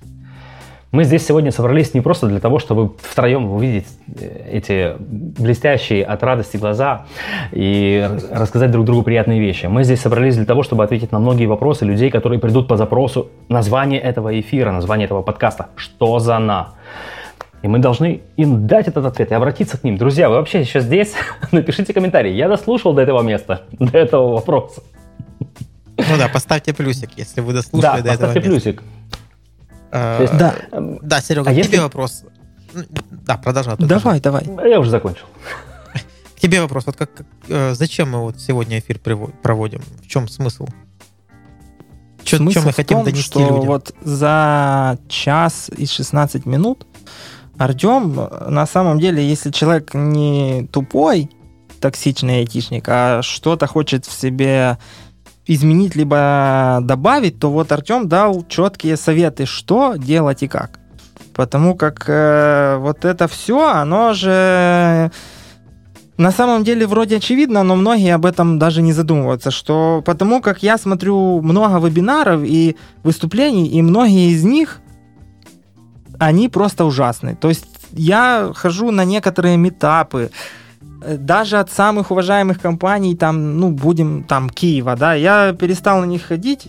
Мы здесь сегодня собрались не просто для того, чтобы втроем увидеть э, эти блестящие от радости глаза и рассказать друг другу приятные вещи. Мы здесь собрались для того, чтобы ответить на многие вопросы людей, которые придут по запросу названия этого эфира, названия этого подкаста. Что за на? И мы должны им дать этот ответ и обратиться к ним. Друзья, вы вообще сейчас здесь? Напишите комментарий. Я дослушал до этого места, до этого вопроса. Ну да, поставьте плюсик, если вы дослушали да, до этого поставьте места. плюсик. То есть, Да, Да, Серега, А к если- тебе вопрос. Да, продолжай. продолжай. давай, давай. А Я уже закончил. К тебе вопрос. Вот как, как, э, зачем мы вот сегодня эфир проводим? В чем смысл? Чё, Смысл чё мы в хотим том, донести что людям? вот за час и 16 минут Артем, э, на самом деле, если человек не тупой, токсичный айтишник, а что-то хочет в себе изменить либо добавить, то вот Артем дал четкие советы, что делать и как. Потому как э, вот это все, оно же на самом деле вроде очевидно, но многие об этом даже не задумываются, что потому как я смотрю много вебинаров и выступлений, и многие из них, они просто ужасны. То есть я хожу на некоторые метапы, даже от самых уважаемых компаний, там, ну, будем, там, Киева, да, я перестал на них ходить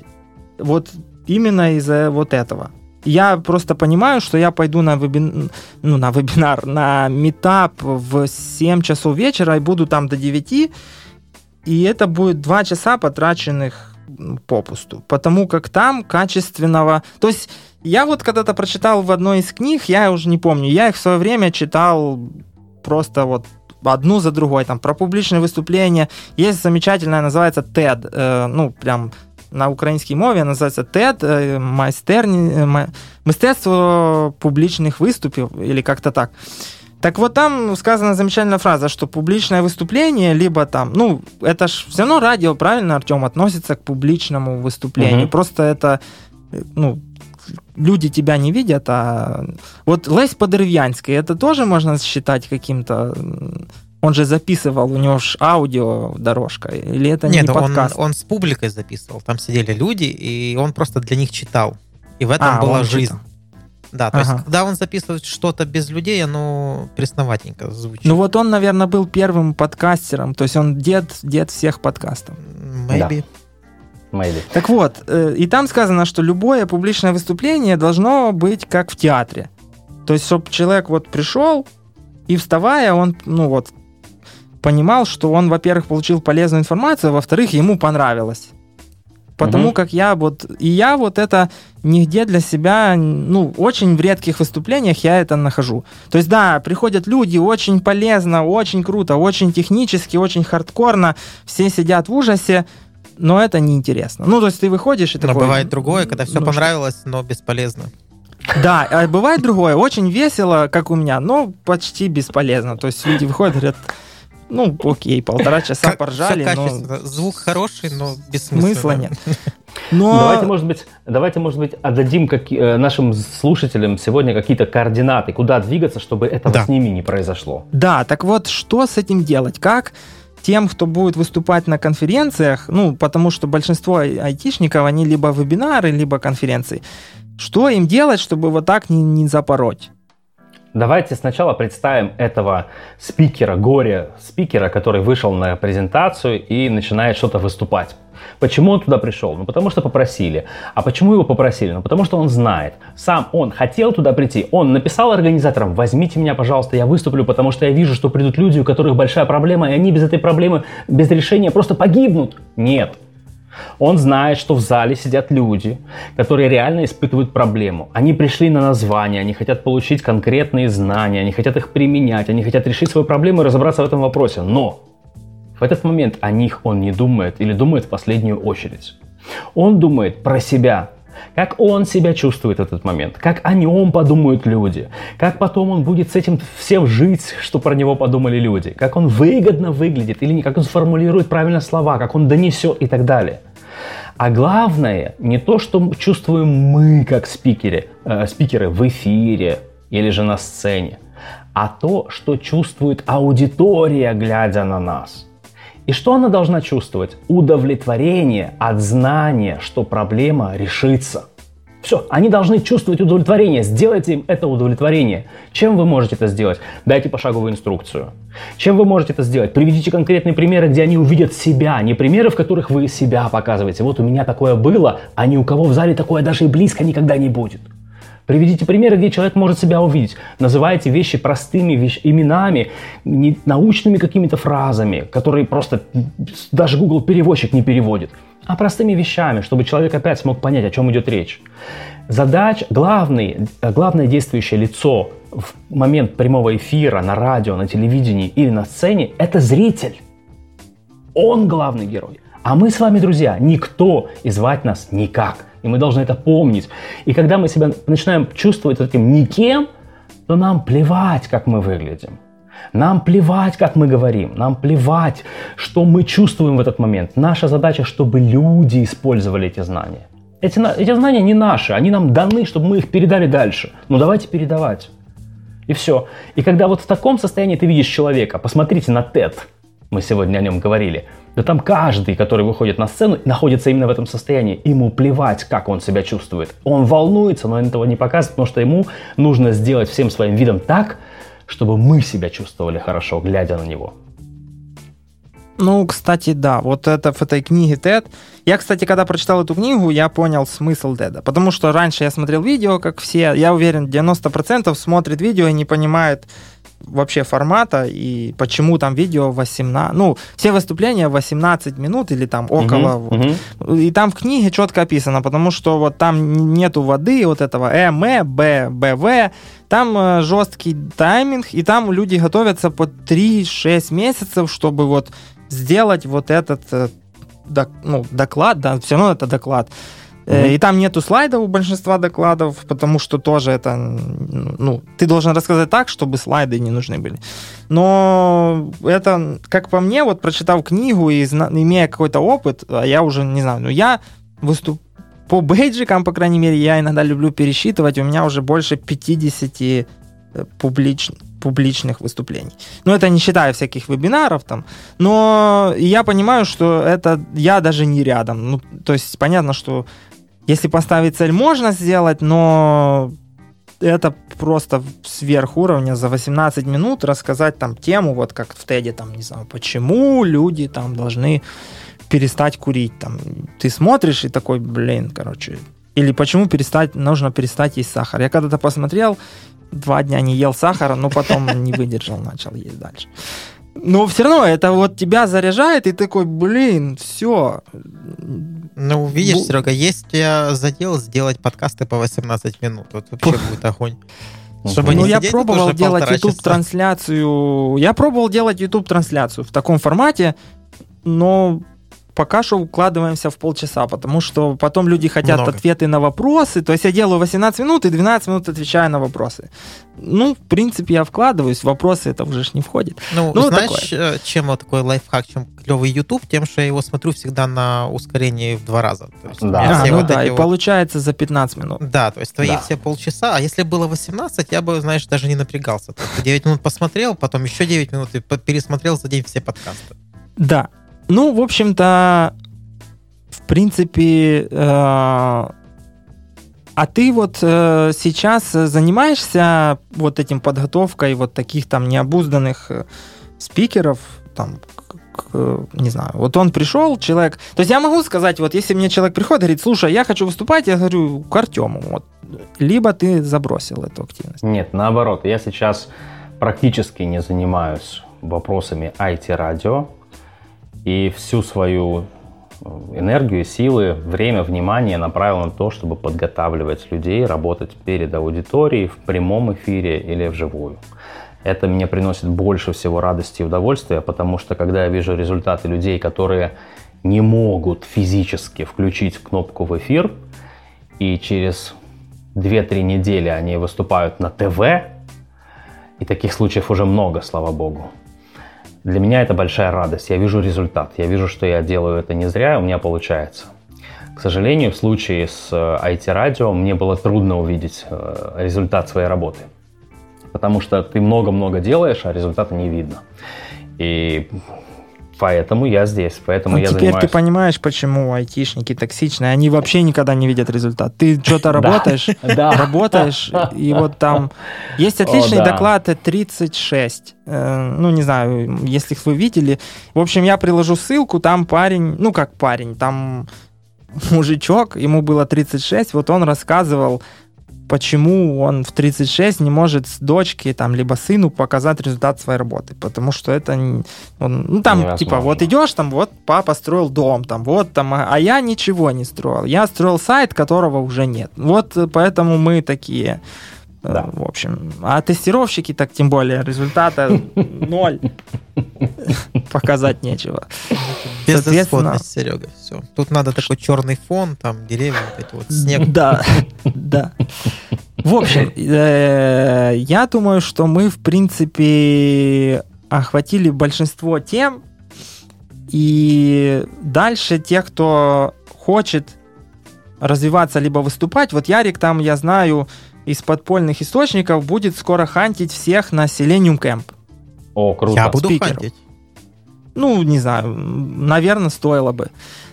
вот именно из-за вот этого. Я просто понимаю, что я пойду на, вебин... ну, на вебинар, на метап в 7 часов вечера и буду там до 9, и это будет 2 часа потраченных попусту, потому как там качественного... То есть я вот когда-то прочитал в одной из книг, я уже не помню, я их в свое время читал просто вот одну за другой, там, про публичные выступления. Есть замечательная, называется TED, э, ну, прям на українській мові називається TED, е, майстерні, е, ма- мистецтво публічних виступів, или как-то так. Так вот там сказана замечательная фраза, что публичное выступление, либо там, ну, это ж все равно радио, правильно, Артем, относится к публичному выступлению. Мгм. Просто это, э, ну, люди тебя не видят, а вот Лесь Подеревьянский, это тоже можно считать каким-то... Он же записывал, у него ж аудио дорожка, или это Нет, не он, подкаст? он с публикой записывал. Там сидели люди, и он просто для них читал. И в этом А, была он жизнь. читал. Да, то Ага. есть, когда он записывает что-то без людей, оно пресноватенько звучит. Ну вот он, наверное, был первым подкастером, то есть он дед, дед всех подкастов. Maybe. Maybe. Так вот, э, и там сказано, что любое публичное выступление должно быть как в театре. То есть, чтобы человек вот пришел, и вставая, он, ну вот, понимал, что он, во-первых, получил полезную информацию, а во-вторых, ему понравилось. Потому угу. как я вот, и я вот это нигде для себя, ну, очень в редких выступлениях я это нахожу. То есть, да, приходят люди, очень полезно, очень круто, очень технически, очень хардкорно, все сидят в ужасе, но это неинтересно. Ну, то есть ты выходишь и но такой... бывает другое, когда все ну, понравилось, но бесполезно. Да, а бывает другое, очень весело, как у меня, но почти бесполезно. То есть люди выходят и говорят, ну, окей, полтора часа как, поржали, но... Звук хороший, но без смысла, смысла нет. Но... Давайте, может быть, давайте, может быть, отдадим как, э, нашим слушателям сегодня какие-то координаты, куда двигаться, чтобы этого да. с ними не произошло. Да, так вот, что с этим делать? Как тем, кто будет выступать на конференциях, ну, потому что большинство айтишников, они либо вебинары, либо конференции. Что им делать, чтобы вот так не, не запороть? Давайте сначала представим этого спикера, горе-спикера, который вышел на презентацию и начинает что-то выступать. Почему он туда пришел? Ну, потому что попросили. А почему его попросили? Ну, потому что он знает. Сам он хотел туда прийти. Он написал организаторам, возьмите меня, пожалуйста, я выступлю, потому что я вижу, что придут люди, у которых большая проблема, и они без этой проблемы, без решения просто погибнут. Нет. Он знает, что в зале сидят люди, которые реально испытывают проблему. Они пришли на название, они хотят получить конкретные знания, они хотят их применять, они хотят решить свою проблему и разобраться в этом вопросе. Но в этот момент о них он не думает или думает в последнюю очередь. Он думает про себя, как он себя чувствует в этот момент, как о нем подумают люди, как потом он будет с этим всем жить, что про него подумали люди, как он выгодно выглядит или не, как он сформулирует правильно слова, как он донесет и так далее. А главное, не то, что чувствуем мы, как спикеры, э, спикеры в эфире или же на сцене, а то, что чувствует аудитория, глядя на нас. И что она должна чувствовать? Удовлетворение от знания, что проблема решится – все, они должны чувствовать удовлетворение. Сделайте им это удовлетворение. Чем вы можете это сделать? Дайте пошаговую инструкцию. Чем вы можете это сделать? Приведите конкретные примеры, где они увидят себя, не примеры, в которых вы себя показываете. Вот у меня такое было, а ни у кого в зале такое даже и близко никогда не будет. Приведите примеры, где человек может себя увидеть. Называйте вещи простыми вещ- именами, не научными какими-то фразами, которые просто даже Google переводчик не переводит а простыми вещами, чтобы человек опять смог понять, о чем идет речь. Задач, главный, главное действующее лицо в момент прямого эфира на радио, на телевидении или на сцене – это зритель. Он главный герой. А мы с вами, друзья, никто и звать нас никак. И мы должны это помнить. И когда мы себя начинаем чувствовать этим никем, то нам плевать, как мы выглядим. Нам плевать, как мы говорим, нам плевать, что мы чувствуем в этот момент. Наша задача, чтобы люди использовали эти знания. Эти, эти знания не наши, они нам даны, чтобы мы их передали дальше. Ну давайте передавать. И все. И когда вот в таком состоянии ты видишь человека, посмотрите на TED, мы сегодня о нем говорили, да там каждый, который выходит на сцену, находится именно в этом состоянии. Ему плевать, как он себя чувствует. Он волнуется, но он этого не показывает, потому что ему нужно сделать всем своим видом так, чтобы мы себя чувствовали хорошо, глядя на него. Ну, кстати, да, вот это в этой книге Тед. Я, кстати, когда прочитал эту книгу, я понял смысл Теда. Потому что раньше я смотрел видео, как все. Я уверен, 90% смотрит видео и не понимает вообще формата и почему там видео 18... Ну, все выступления 18 минут или там около. Uh-huh, вот. uh-huh. И там в книге четко описано, потому что вот там нету воды, вот этого ЭМ, Б, БВ, там э, жесткий тайминг, и там люди готовятся по 3-6 месяцев, чтобы вот сделать вот этот э, док, ну, доклад, да, все равно это доклад. Mm-hmm. И там нету слайдов у большинства докладов, потому что тоже это, ну, ты должен рассказать так, чтобы слайды не нужны были. Но это, как по мне, вот прочитав книгу и имея какой-то опыт, а я уже не знаю, но я выступ по бейджикам, по крайней мере, я иногда люблю пересчитывать, у меня уже больше 50 э, публич, публичных выступлений. Ну, это не считая всяких вебинаров там. Но я понимаю, что это я даже не рядом. Ну, то есть понятно, что если поставить цель, можно сделать, но это просто сверх уровня за 18 минут рассказать там тему, вот как в Теде, там, не знаю, почему люди там должны перестать курить. Там, ты смотришь и такой, блин, короче, Или почему перестать, нужно перестать есть сахар. Я когда-то посмотрел, два дня не ел сахара, но потом не выдержал, начал есть дальше. Но все равно это вот тебя заряжает, и такой, блин, все. Ну, видишь, Серега, есть тебя задел сделать подкасты по 18 минут. Вот вообще будет огонь. Чтобы ну, я пробовал делать YouTube-трансляцию. Я пробовал делать YouTube-трансляцию в таком формате, но пока что укладываемся в полчаса, потому что потом люди хотят Много. ответы на вопросы. То есть я делаю 18 минут и 12 минут отвечаю на вопросы. Ну, в принципе, я вкладываюсь, вопросы это уже ж не входит. Ну, ну знаешь, такое. Э, чем вот такой лайфхак, чем клевый YouTube, тем, что я его смотрю всегда на ускорении в два раза. То есть да, а, ну вот да, и вот... получается за 15 минут. Да, то есть твои да. все полчаса, а если было 18, я бы, знаешь, даже не напрягался. 9 минут посмотрел, потом еще 9 минут и пересмотрел за день все подкасты. Да, ну, в общем-то, в принципе, э, а ты вот э, сейчас занимаешься вот этим подготовкой вот таких там необузданных э, спикеров, там, к, не знаю, вот он пришел, человек, то есть я могу сказать, вот если мне человек приходит, говорит, слушай, я хочу выступать, я говорю, к Артему, вот, либо ты забросил эту активность. Нет, наоборот, я сейчас практически не занимаюсь вопросами IT-радио, и всю свою э, энергию, силы, время, внимание направил на то, чтобы подготавливать людей, работать перед аудиторией в прямом эфире или вживую. Это мне приносит больше всего радости и удовольствия, потому что когда я вижу результаты людей, которые не могут физически включить кнопку в эфир, и через 2-3 недели они выступают на ТВ, и таких случаев уже много, слава богу, для меня это большая радость. Я вижу результат. Я вижу, что я делаю это не зря, у меня получается. К сожалению, в случае с IT-радио э, мне было трудно увидеть э, результат своей работы. Потому что ты много-много делаешь, а результата не видно. И Поэтому я здесь, поэтому ну, я теперь занимаюсь... ты понимаешь, почему айтишники токсичные. Они вообще никогда не видят результат. Ты что-то работаешь, работаешь, и вот там... Есть отличный доклад 36. Э, ну, не знаю, если вы видели. В общем, я приложу ссылку, там парень, ну, как парень, там мужичок, ему было 36, вот он рассказывал почему он в 36 не может с дочке там либо сыну показать результат своей работы, потому что это он, ну там Невозможно. типа вот идешь там вот папа строил дом там вот там а, а я ничего не строил, я строил сайт, которого уже нет, вот поэтому мы такие. Э, да. В общем, а тестировщики так тем более результата ноль. Показать нечего. Безысходность, Серега, все. Тут надо такой черный фон, там деревья, вот эти вот снег. Да, да. В общем, э, я думаю, что мы, в принципе, охватили большинство тем, и дальше те, кто хочет развиваться либо выступать, вот Ярик там, я знаю, из подпольных источников будет скоро хантить всех на Selenium Camp. О, круто. Я буду Спикеров. хантить. Ну, не знаю, наверное, стоило бы.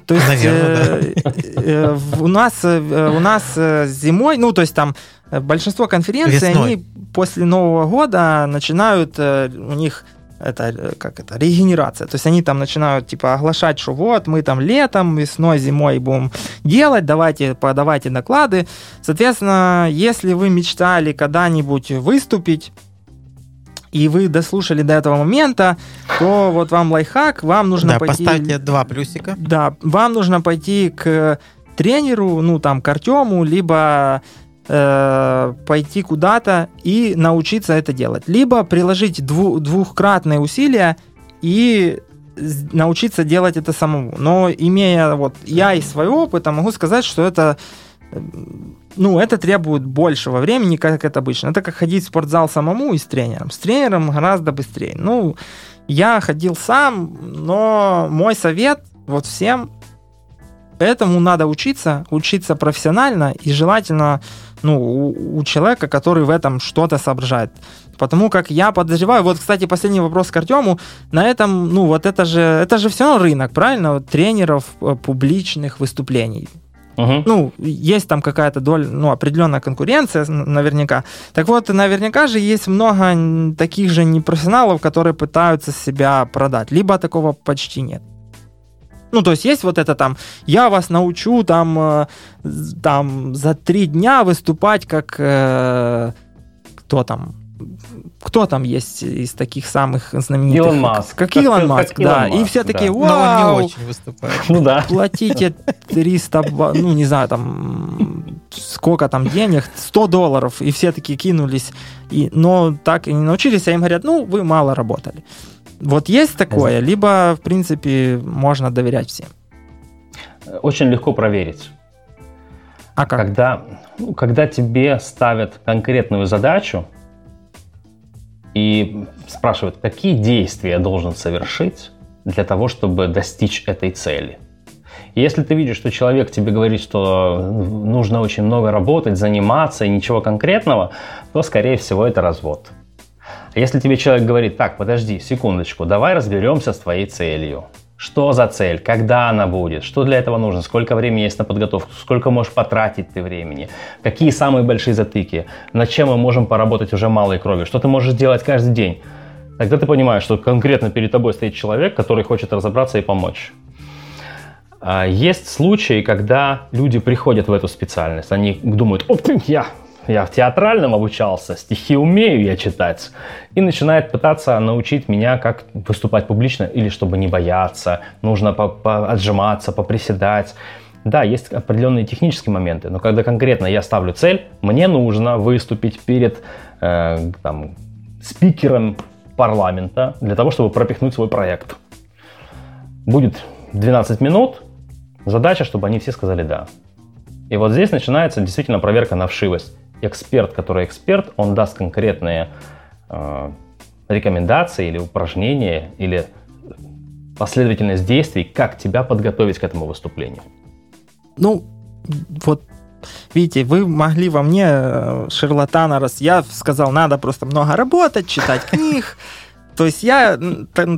То есть Наверное, э, да. э, у нас э, у нас э, зимой, ну то есть там э, большинство конференций Весной. они после Нового года начинают э, у них это э, как это, регенерация. То есть они там начинают типа оглашать, что вот мы там летом, весной, зимой будем делать, давайте, подавайте доклады. Соответственно, если вы мечтали когда-нибудь выступить, и вы дослушали до этого момента, то вот вам лайфхак, вам нужно да, пойти... поставьте два плюсика. Да, вам нужно пойти к тренеру, ну там к Артему, либо э, пойти куда-то и научиться это делать. Либо приложить дву, двухкратные усилия и научиться делать это самому. Но имея вот я из своего опыта могу сказать, что это ну, это требует большего времени, как это обычно. Это как ходить в спортзал самому и с тренером. С тренером гораздо быстрее. Ну, я ходил сам, но мой совет вот всем этому надо учиться, учиться профессионально и желательно ну, у, у человека, который в этом что-то соображает. Потому как я подозреваю, вот, кстати, последний вопрос к Артему, на этом, ну, вот это же, это же все равно рынок, правильно, вот, тренеров э, публичных выступлений. Угу. Ну, есть там какая-то доля, ну, определенная конкуренция наверняка. Так вот, наверняка же есть много таких же непрофессионалов, которые пытаются себя продать. Либо такого почти нет. Ну, то есть есть вот это там, я вас научу там, э, там за три дня выступать как э, кто там, кто там есть из таких самых знаменитых? Илон Маск. Как, как Илон как, Маск, как да. Илон и все такие, да. вау! Но он не очень выступает. Ну да. Платите 300, ну не знаю, там, сколько там денег, 100 долларов, и все такие кинулись, и, но так и не научились, а им говорят, ну, вы мало работали. Вот есть такое, либо, в принципе, можно доверять всем. Очень легко проверить. А как? Когда, ну, когда тебе ставят конкретную задачу, и спрашивают, какие действия я должен совершить для того, чтобы достичь этой цели. Если ты видишь, что человек тебе говорит, что нужно очень много работать, заниматься и ничего конкретного, то, скорее всего, это развод. Если тебе человек говорит, так, подожди, секундочку, давай разберемся с твоей целью. Что за цель? Когда она будет? Что для этого нужно? Сколько времени есть на подготовку? Сколько можешь потратить ты времени? Какие самые большие затыки? Над чем мы можем поработать уже малой кровью? Что ты можешь делать каждый день? Тогда ты понимаешь, что конкретно перед тобой стоит человек, который хочет разобраться и помочь. А, есть случаи, когда люди приходят в эту специальность, они думают, оп, я я в театральном обучался, стихи умею я читать. И начинает пытаться научить меня, как выступать публично, или чтобы не бояться, нужно по -по отжиматься, поприседать. Да, есть определенные технические моменты, но когда конкретно я ставлю цель, мне нужно выступить перед э, там, спикером парламента для того, чтобы пропихнуть свой проект. Будет 12 минут, задача, чтобы они все сказали «да». И вот здесь начинается действительно проверка на вшивость эксперт, который эксперт, он даст конкретные э, рекомендации или упражнения, или последовательность действий, как тебя подготовить к этому выступлению. Ну, вот Видите, вы могли во мне э, шарлатана, раз я сказал, надо просто много работать, читать книг. То есть я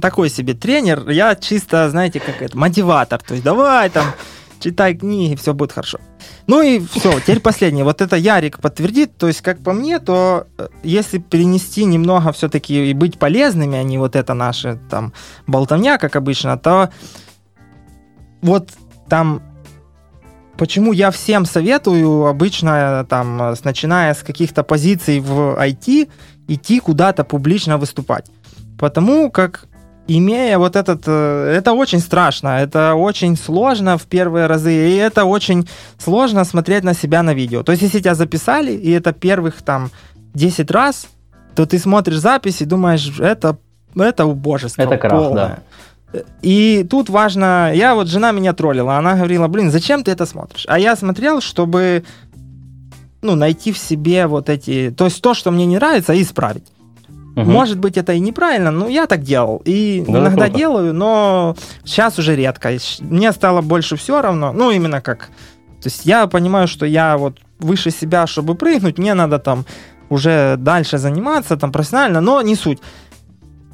такой себе тренер, я чисто, знаете, как это, мотиватор. То есть давай там, читай книги, все будет хорошо. Ну и все, теперь последнее. Вот это Ярик подтвердит. То есть, как по мне, то э, если перенести немного все-таки и быть полезными, а не вот это наше там болтовня, как обычно, то вот там почему я всем советую обычно там, начиная с каких-то позиций в IT, идти куда-то публично выступать. Потому как имея вот этот... Э, это очень страшно, это очень сложно в первые разы, и это очень сложно смотреть на себя на видео. То есть, если тебя записали, и это первых там 10 раз, то ты смотришь запись и думаешь, это, это убожество Это крах, полное. да. И тут важно, я вот жена меня троллила, она говорила, блин, зачем ты это смотришь? А я смотрел, чтобы ну, найти в себе вот эти, то есть то, что мне не нравится, исправить. Угу. Может быть, это и неправильно, но я так делал. И да, иногда круто. делаю, но сейчас уже редко. Мне стало больше все равно. Ну, именно как... То есть я понимаю, что я вот выше себя, чтобы прыгнуть, мне надо там уже дальше заниматься там профессионально, но не суть.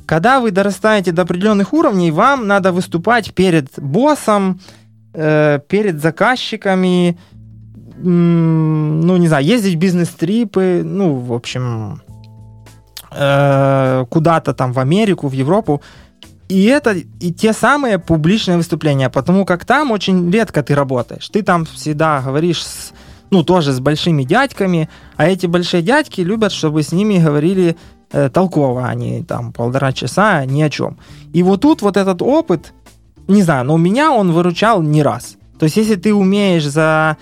Когда вы дорастаете до определенных уровней, вам надо выступать перед боссом, э, перед заказчиками, ну, не знаю, ездить в бизнес-трипы, ну, в общем, э, куда-то там в Америку, в Европу. И это и те самые публичные выступления, потому как там очень редко ты работаешь. Ты там всегда говоришь с, ну, тоже с большими дядьками, а эти большие дядьки любят, чтобы с ними говорили э, толково, а не там полтора часа ни о чем. И вот тут вот этот опыт, не знаю, но у меня он выручал не раз. То есть, если ты умеешь за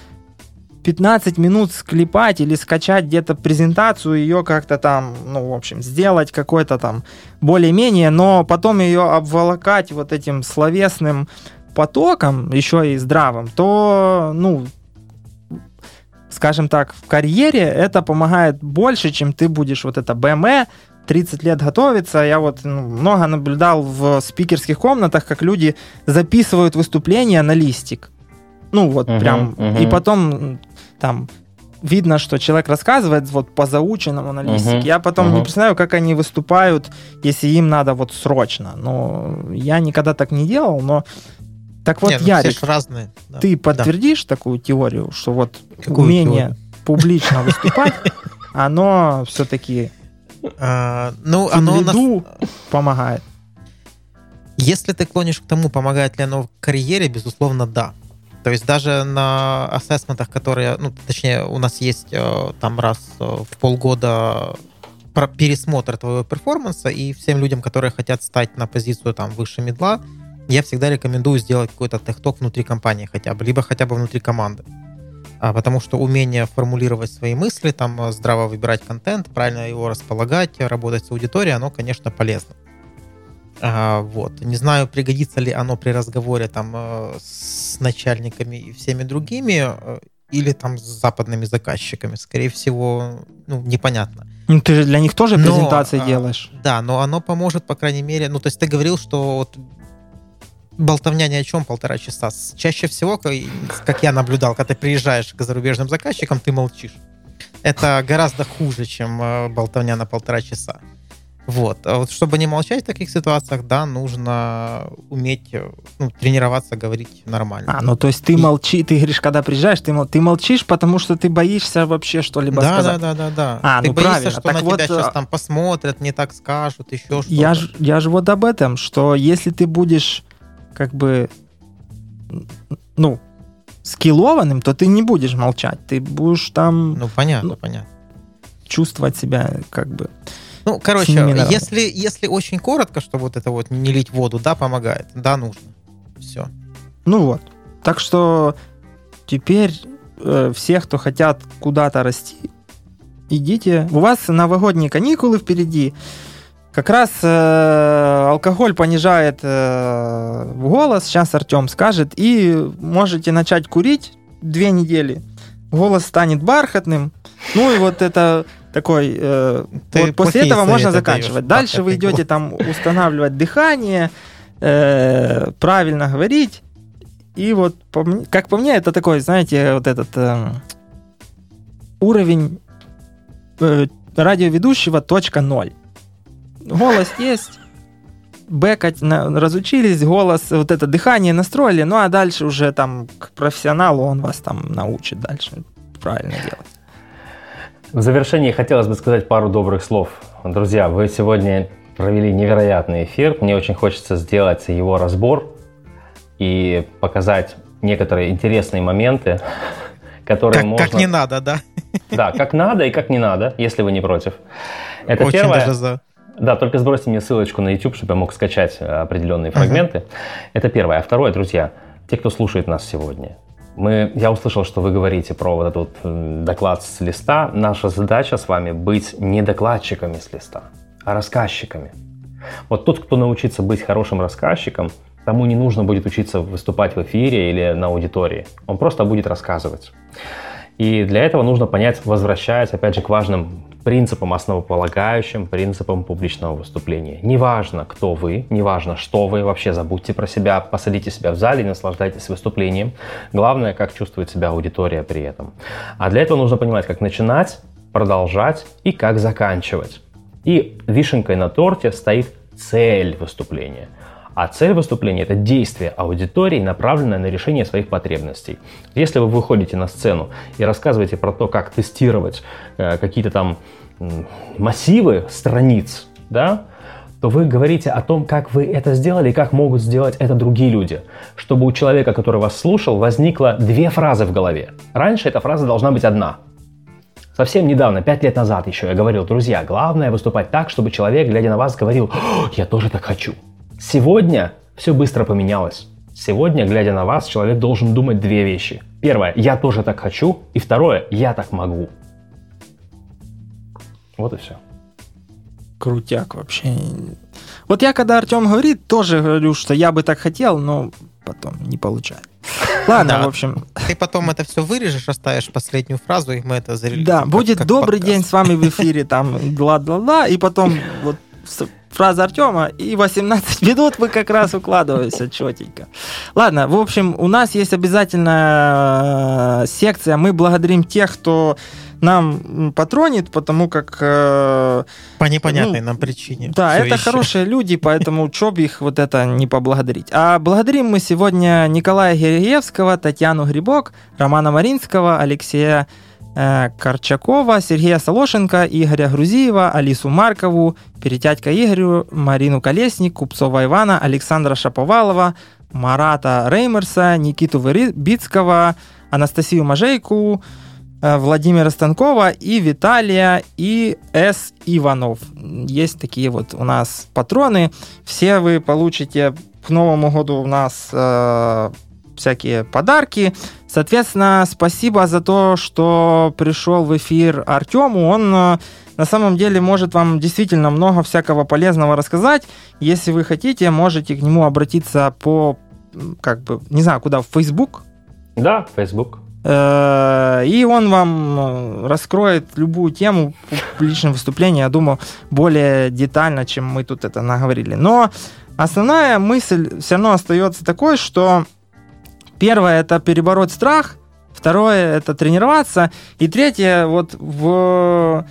15 минут склепать или скачать где-то презентацию, ее как-то там, ну, в общем, сделать какой-то там более-менее, но потом ее обволокать вот этим словесным потоком, еще и здравым, то, ну, скажем так, в карьере это помогает больше, чем ты будешь вот это БМЭ, 30 лет готовиться. Я вот ну, много наблюдал в спикерских комнатах, как люди записывают выступления на листик. Ну, вот uh-huh, прям. Uh-huh. И потом там видно, что человек рассказывает вот по заученному на листике. Uh-huh. Я потом uh-huh. не представляю, как они выступают, если им надо вот срочно. Но я никогда так не делал, но так вот, не, ну, Ярик, разные. Да. ты подтвердишь да. такую теорию, что вот Какую умение теорию? публично выступать, оно все-таки а, ну, оно лиду помогает? Если ты клонишь к тому, помогает ли оно в карьере, безусловно, да. То есть даже на ассессментах, которые, ну, точнее, у нас есть э, там раз э, в полгода пересмотр твоего перформанса, и всем людям, которые хотят стать на позицию там выше медла, я всегда рекомендую сделать какой-то техток внутри компании хотя бы, либо хотя бы внутри команды. А, потому что умение формулировать свои мысли, там э, здраво выбирать контент, правильно его располагать, работать с аудиторией, оно, конечно, полезно. Вот. Не знаю, пригодится ли оно при разговоре там э, с начальниками и всеми другими, э, или там с западными заказчиками. Скорее всего, ну, непонятно. Ну, ты же для них тоже презентации но, делаешь. Да, но оно поможет, по крайней мере, ну, то есть ты говорил, что вот болтовня ни о чем полтора часа. Чаще всего, как я наблюдал, когда ты приезжаешь к зарубежным заказчикам, ты молчишь. Это гораздо хуже, чем э, болтовня на полтора часа. Вот. А вот чтобы не молчать в таких ситуациях, да, нужно уметь ну, тренироваться, говорить нормально. А, ну то есть ты и... молчи, ты говоришь, когда приезжаешь, ты, мол, ты молчишь, потому что ты боишься вообще что-либо да, сказать. Да, да, да, да. А, ты ну боишься, правильно. что так на вот, тебя сейчас э, там посмотрят, не так скажут, еще что-то. Я же я ж вот об этом, что если ты будешь как бы, ну, скиллованным, то ты не будешь молчать, ты будешь там... Ну, понятно, ну, понятно. Чувствовать себя как бы... Ну, короче, если, если очень коротко, что вот это вот не лить воду, да, помогает, да, нужно. Все. Ну вот. Так что теперь э, все, кто хотят куда-то расти, идите. У вас новогодние каникулы впереди. Как раз э, алкоголь понижает э, голос, сейчас Артем скажет, и можете начать курить две недели. Голос станет бархатным. Ну и вот это такой... Э, вот после этого можно заканчивать. Дальше вы идете там устанавливать дыхание, э, правильно говорить. И вот, по, как по мне, это такой, знаете, вот этот э, уровень э, радиоведущего точка ноль. Голос есть, бэкать на, разучились, голос, вот это дыхание настроили, ну а дальше уже там к профессионалу он вас там научит дальше правильно делать. В завершении хотелось бы сказать пару добрых слов. Друзья, вы сегодня провели невероятный эфир. Мне очень хочется сделать его разбор и показать некоторые интересные моменты, которые как, можно... Как не надо, да? Да, как надо и как не надо, если вы не против. Это очень первое. даже за. Да, только сбросьте мне ссылочку на YouTube, чтобы я мог скачать э, определенные фрагменты. Uh-huh. Это первое. А второе, друзья, те, кто слушает нас сегодня, мы, я услышал, что вы говорите про вот этот вот доклад с листа. Наша задача с вами быть не докладчиками с листа, а рассказчиками. Вот тот, кто научится быть хорошим рассказчиком, тому не нужно будет учиться выступать в эфире или на аудитории. Он просто будет рассказывать. И для этого нужно понять, возвращаясь опять же к важным принципам, основополагающим принципам публичного выступления. Неважно, кто вы, неважно, что вы, вообще забудьте про себя, посадите себя в зале и наслаждайтесь выступлением. Главное, как чувствует себя аудитория при этом. А для этого нужно понимать, как начинать, продолжать и как заканчивать. И вишенкой на торте стоит цель выступления – а цель выступления – это действие аудитории, направленное на решение своих потребностей. Если вы выходите на сцену и рассказываете про то, как тестировать э, какие-то там массивы страниц, да, то вы говорите о том, как вы это сделали и как могут сделать это другие люди. Чтобы у человека, который вас слушал, возникло две фразы в голове. Раньше эта фраза должна быть одна. Совсем недавно, пять лет назад еще, я говорил, друзья, главное выступать так, чтобы человек, глядя на вас, говорил, я тоже так хочу. Сегодня все быстро поменялось. Сегодня, глядя на вас, человек должен думать две вещи. Первое, я тоже так хочу, и второе, я так могу. Вот и все. Крутяк вообще. Вот я, когда Артем говорит, тоже говорю, что я бы так хотел, но потом не получается. Ладно, да, в общем. Ты потом это все вырежешь, оставишь последнюю фразу, и мы это зарелизим. Да, будет как добрый подкаст. день с вами в эфире, там, ла-ла-ла, и потом вот фраза Артема, и 18 минут мы как раз укладываемся четенько. Ладно, в общем, у нас есть обязательно э, секция. Мы благодарим тех, кто нам патронит, потому как... Э, По непонятной ну, нам причине. Да, это еще. хорошие люди, поэтому чё бы их вот это не поблагодарить. А благодарим мы сегодня Николая Гереевского, Татьяну Грибок, Романа Маринского, Алексея Корчакова, Сергея Солошенко, Игоря Грузиева, Алису Маркову, Перетятька Игорю, Марину Колесник, Купцова Ивана, Александра Шаповалова, Марата Реймерса, Никиту Вербицкого, Анастасию Мажейку, Владимира Станкова и Виталия и С. Иванов. Есть такие вот у нас патроны. Все вы получите к Новому году у нас э, всякие подарки. Соответственно, спасибо за то, что пришел в эфир Артему. Он э, на самом деле может вам действительно много всякого полезного рассказать. Если вы хотите, можете к нему обратиться по, как бы, не знаю, куда, в Facebook. Да, Facebook. Э, и он вам э, раскроет любую тему публичного выступления, я думаю, более детально, чем мы тут это наговорили. Но основная мысль все равно остается такой, что первое это перебороть страх, второе это тренироваться, и третье вот в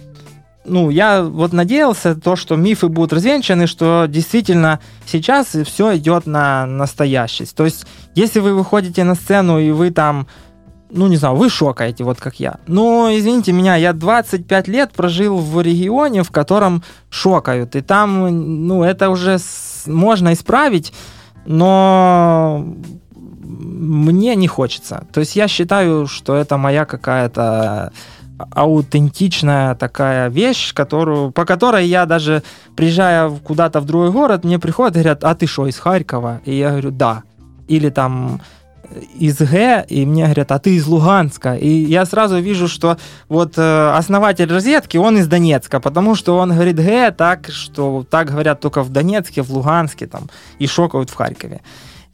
ну, я вот надеялся, то, что мифы будут развенчаны, что действительно сейчас все идет на настоящесть. То есть, если вы выходите на сцену и вы там, ну, не знаю, вы шокаете, вот как я. Но, извините меня, я 25 лет прожил в регионе, в котором шокают. И там, ну, это уже можно исправить, но мне не хочется. То есть я считаю, что это моя какая-то аутентичная такая вещь, которую, по которой я даже, приезжая куда-то в другой город, мне приходят и говорят, а ты что, из Харькова? И я говорю, да. Или там из Г, и мне говорят, а ты из Луганска. И я сразу вижу, что вот э, основатель розетки, он из Донецка, потому что он говорит Г так, что так говорят только в Донецке, в Луганске там, и шокают в Харькове.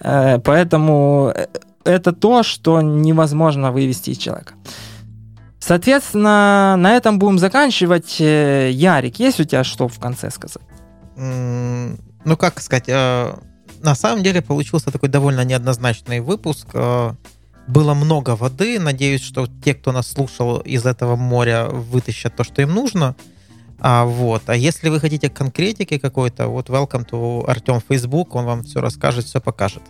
Э, поэтому э, это то, что невозможно вывести из человека. Соответственно, на этом будем заканчивать. Ярик, есть у тебя что в конце сказать? Ну, как сказать, на самом деле получился такой довольно неоднозначный выпуск. Э, было много воды. Надеюсь, что те, кто нас слушал из этого моря, вытащат то, что им нужно. А, вот. а если вы хотите конкретики какой-то, вот welcome to Артем Facebook, он вам все расскажет, все покажет.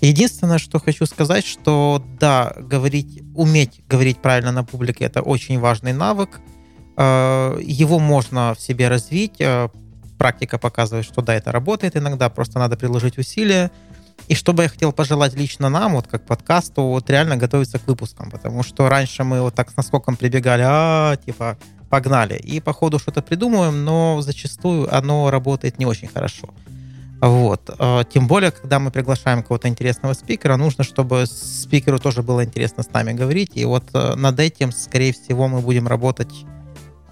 Единственное, что хочу сказать, что да, говорить, уметь говорить правильно на публике это очень важный навык. Э, его можно в себе развить, э, практика показывает, что да, это работает иногда, просто надо приложить усилия. И что бы я хотел пожелать лично нам, вот как подкасту, вот реально готовиться к выпускам, потому что раньше мы вот так с наскоком прибегали, а, типа, погнали, и по ходу что-то придумываем, но зачастую оно работает не очень хорошо. Вот. А, тем более, когда мы приглашаем кого-то интересного спикера, нужно, чтобы спикеру тоже было интересно с нами говорить. И вот э, над этим, скорее всего, мы будем работать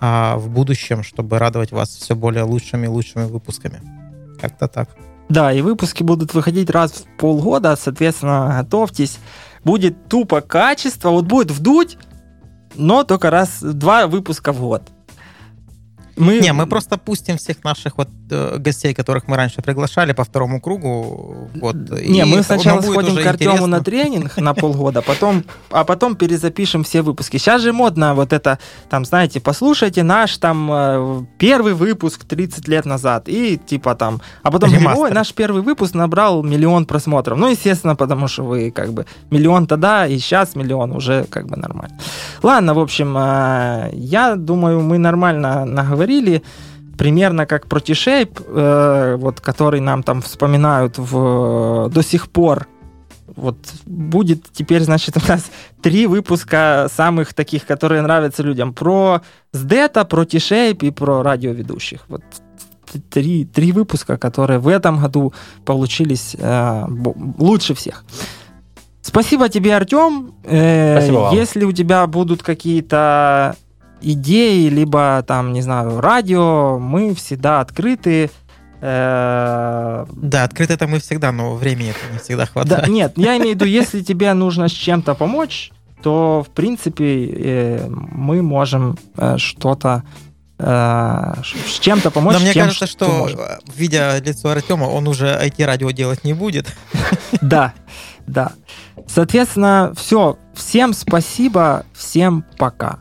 а, в будущем, чтобы радовать вас все более лучшими и лучшими выпусками. Как-то так. Да, и выпуски будут выходить раз в полгода, соответственно, готовьтесь. Будет тупо качество, вот будет вдуть, но только раз, два выпуска в год. Мы... Не, мы просто пустим всех наших вот э, гостей, которых мы раньше приглашали по второму кругу. Вот, Не, мы сначала сходим к Артему интересно. на тренинг на полгода, потом, а потом перезапишем все выпуски. Сейчас же модно вот это, там, знаете, послушайте наш там э, первый выпуск 30 лет назад, и типа там, а потом, ой, наш первый выпуск набрал миллион просмотров. Ну, естественно, потому что вы как бы миллион тогда, и сейчас миллион уже как бы нормально. Ладно, в общем, э, я думаю, мы нормально наговорили говорили, примерно как про T-Shape, э, вот, который нам там вспоминают в, до сих пор. Вот будет теперь, значит, у нас три выпуска самых таких, которые нравятся людям. Про SDETA, про T-Shape и про радиоведущих. Вот три, три выпуска, которые в этом году получились э, лучше всех. Спасибо тебе, Артем. Э, Спасибо вам. Если у тебя будут какие-то идеи, либо там, не знаю, радио, мы всегда открыты. Э, да, открыты это мы всегда, но времени это не всегда хватает. Да, нет, я имею в виду, если тебе нужно с чем-то помочь, то, в принципе, э, мы можем э, что-то с чем-то помочь. Но мне тем, кажется, что, можем. видя лицо Артема, он уже IT-радио делать не будет. Да, да. Соответственно, все. Всем спасибо, всем пока.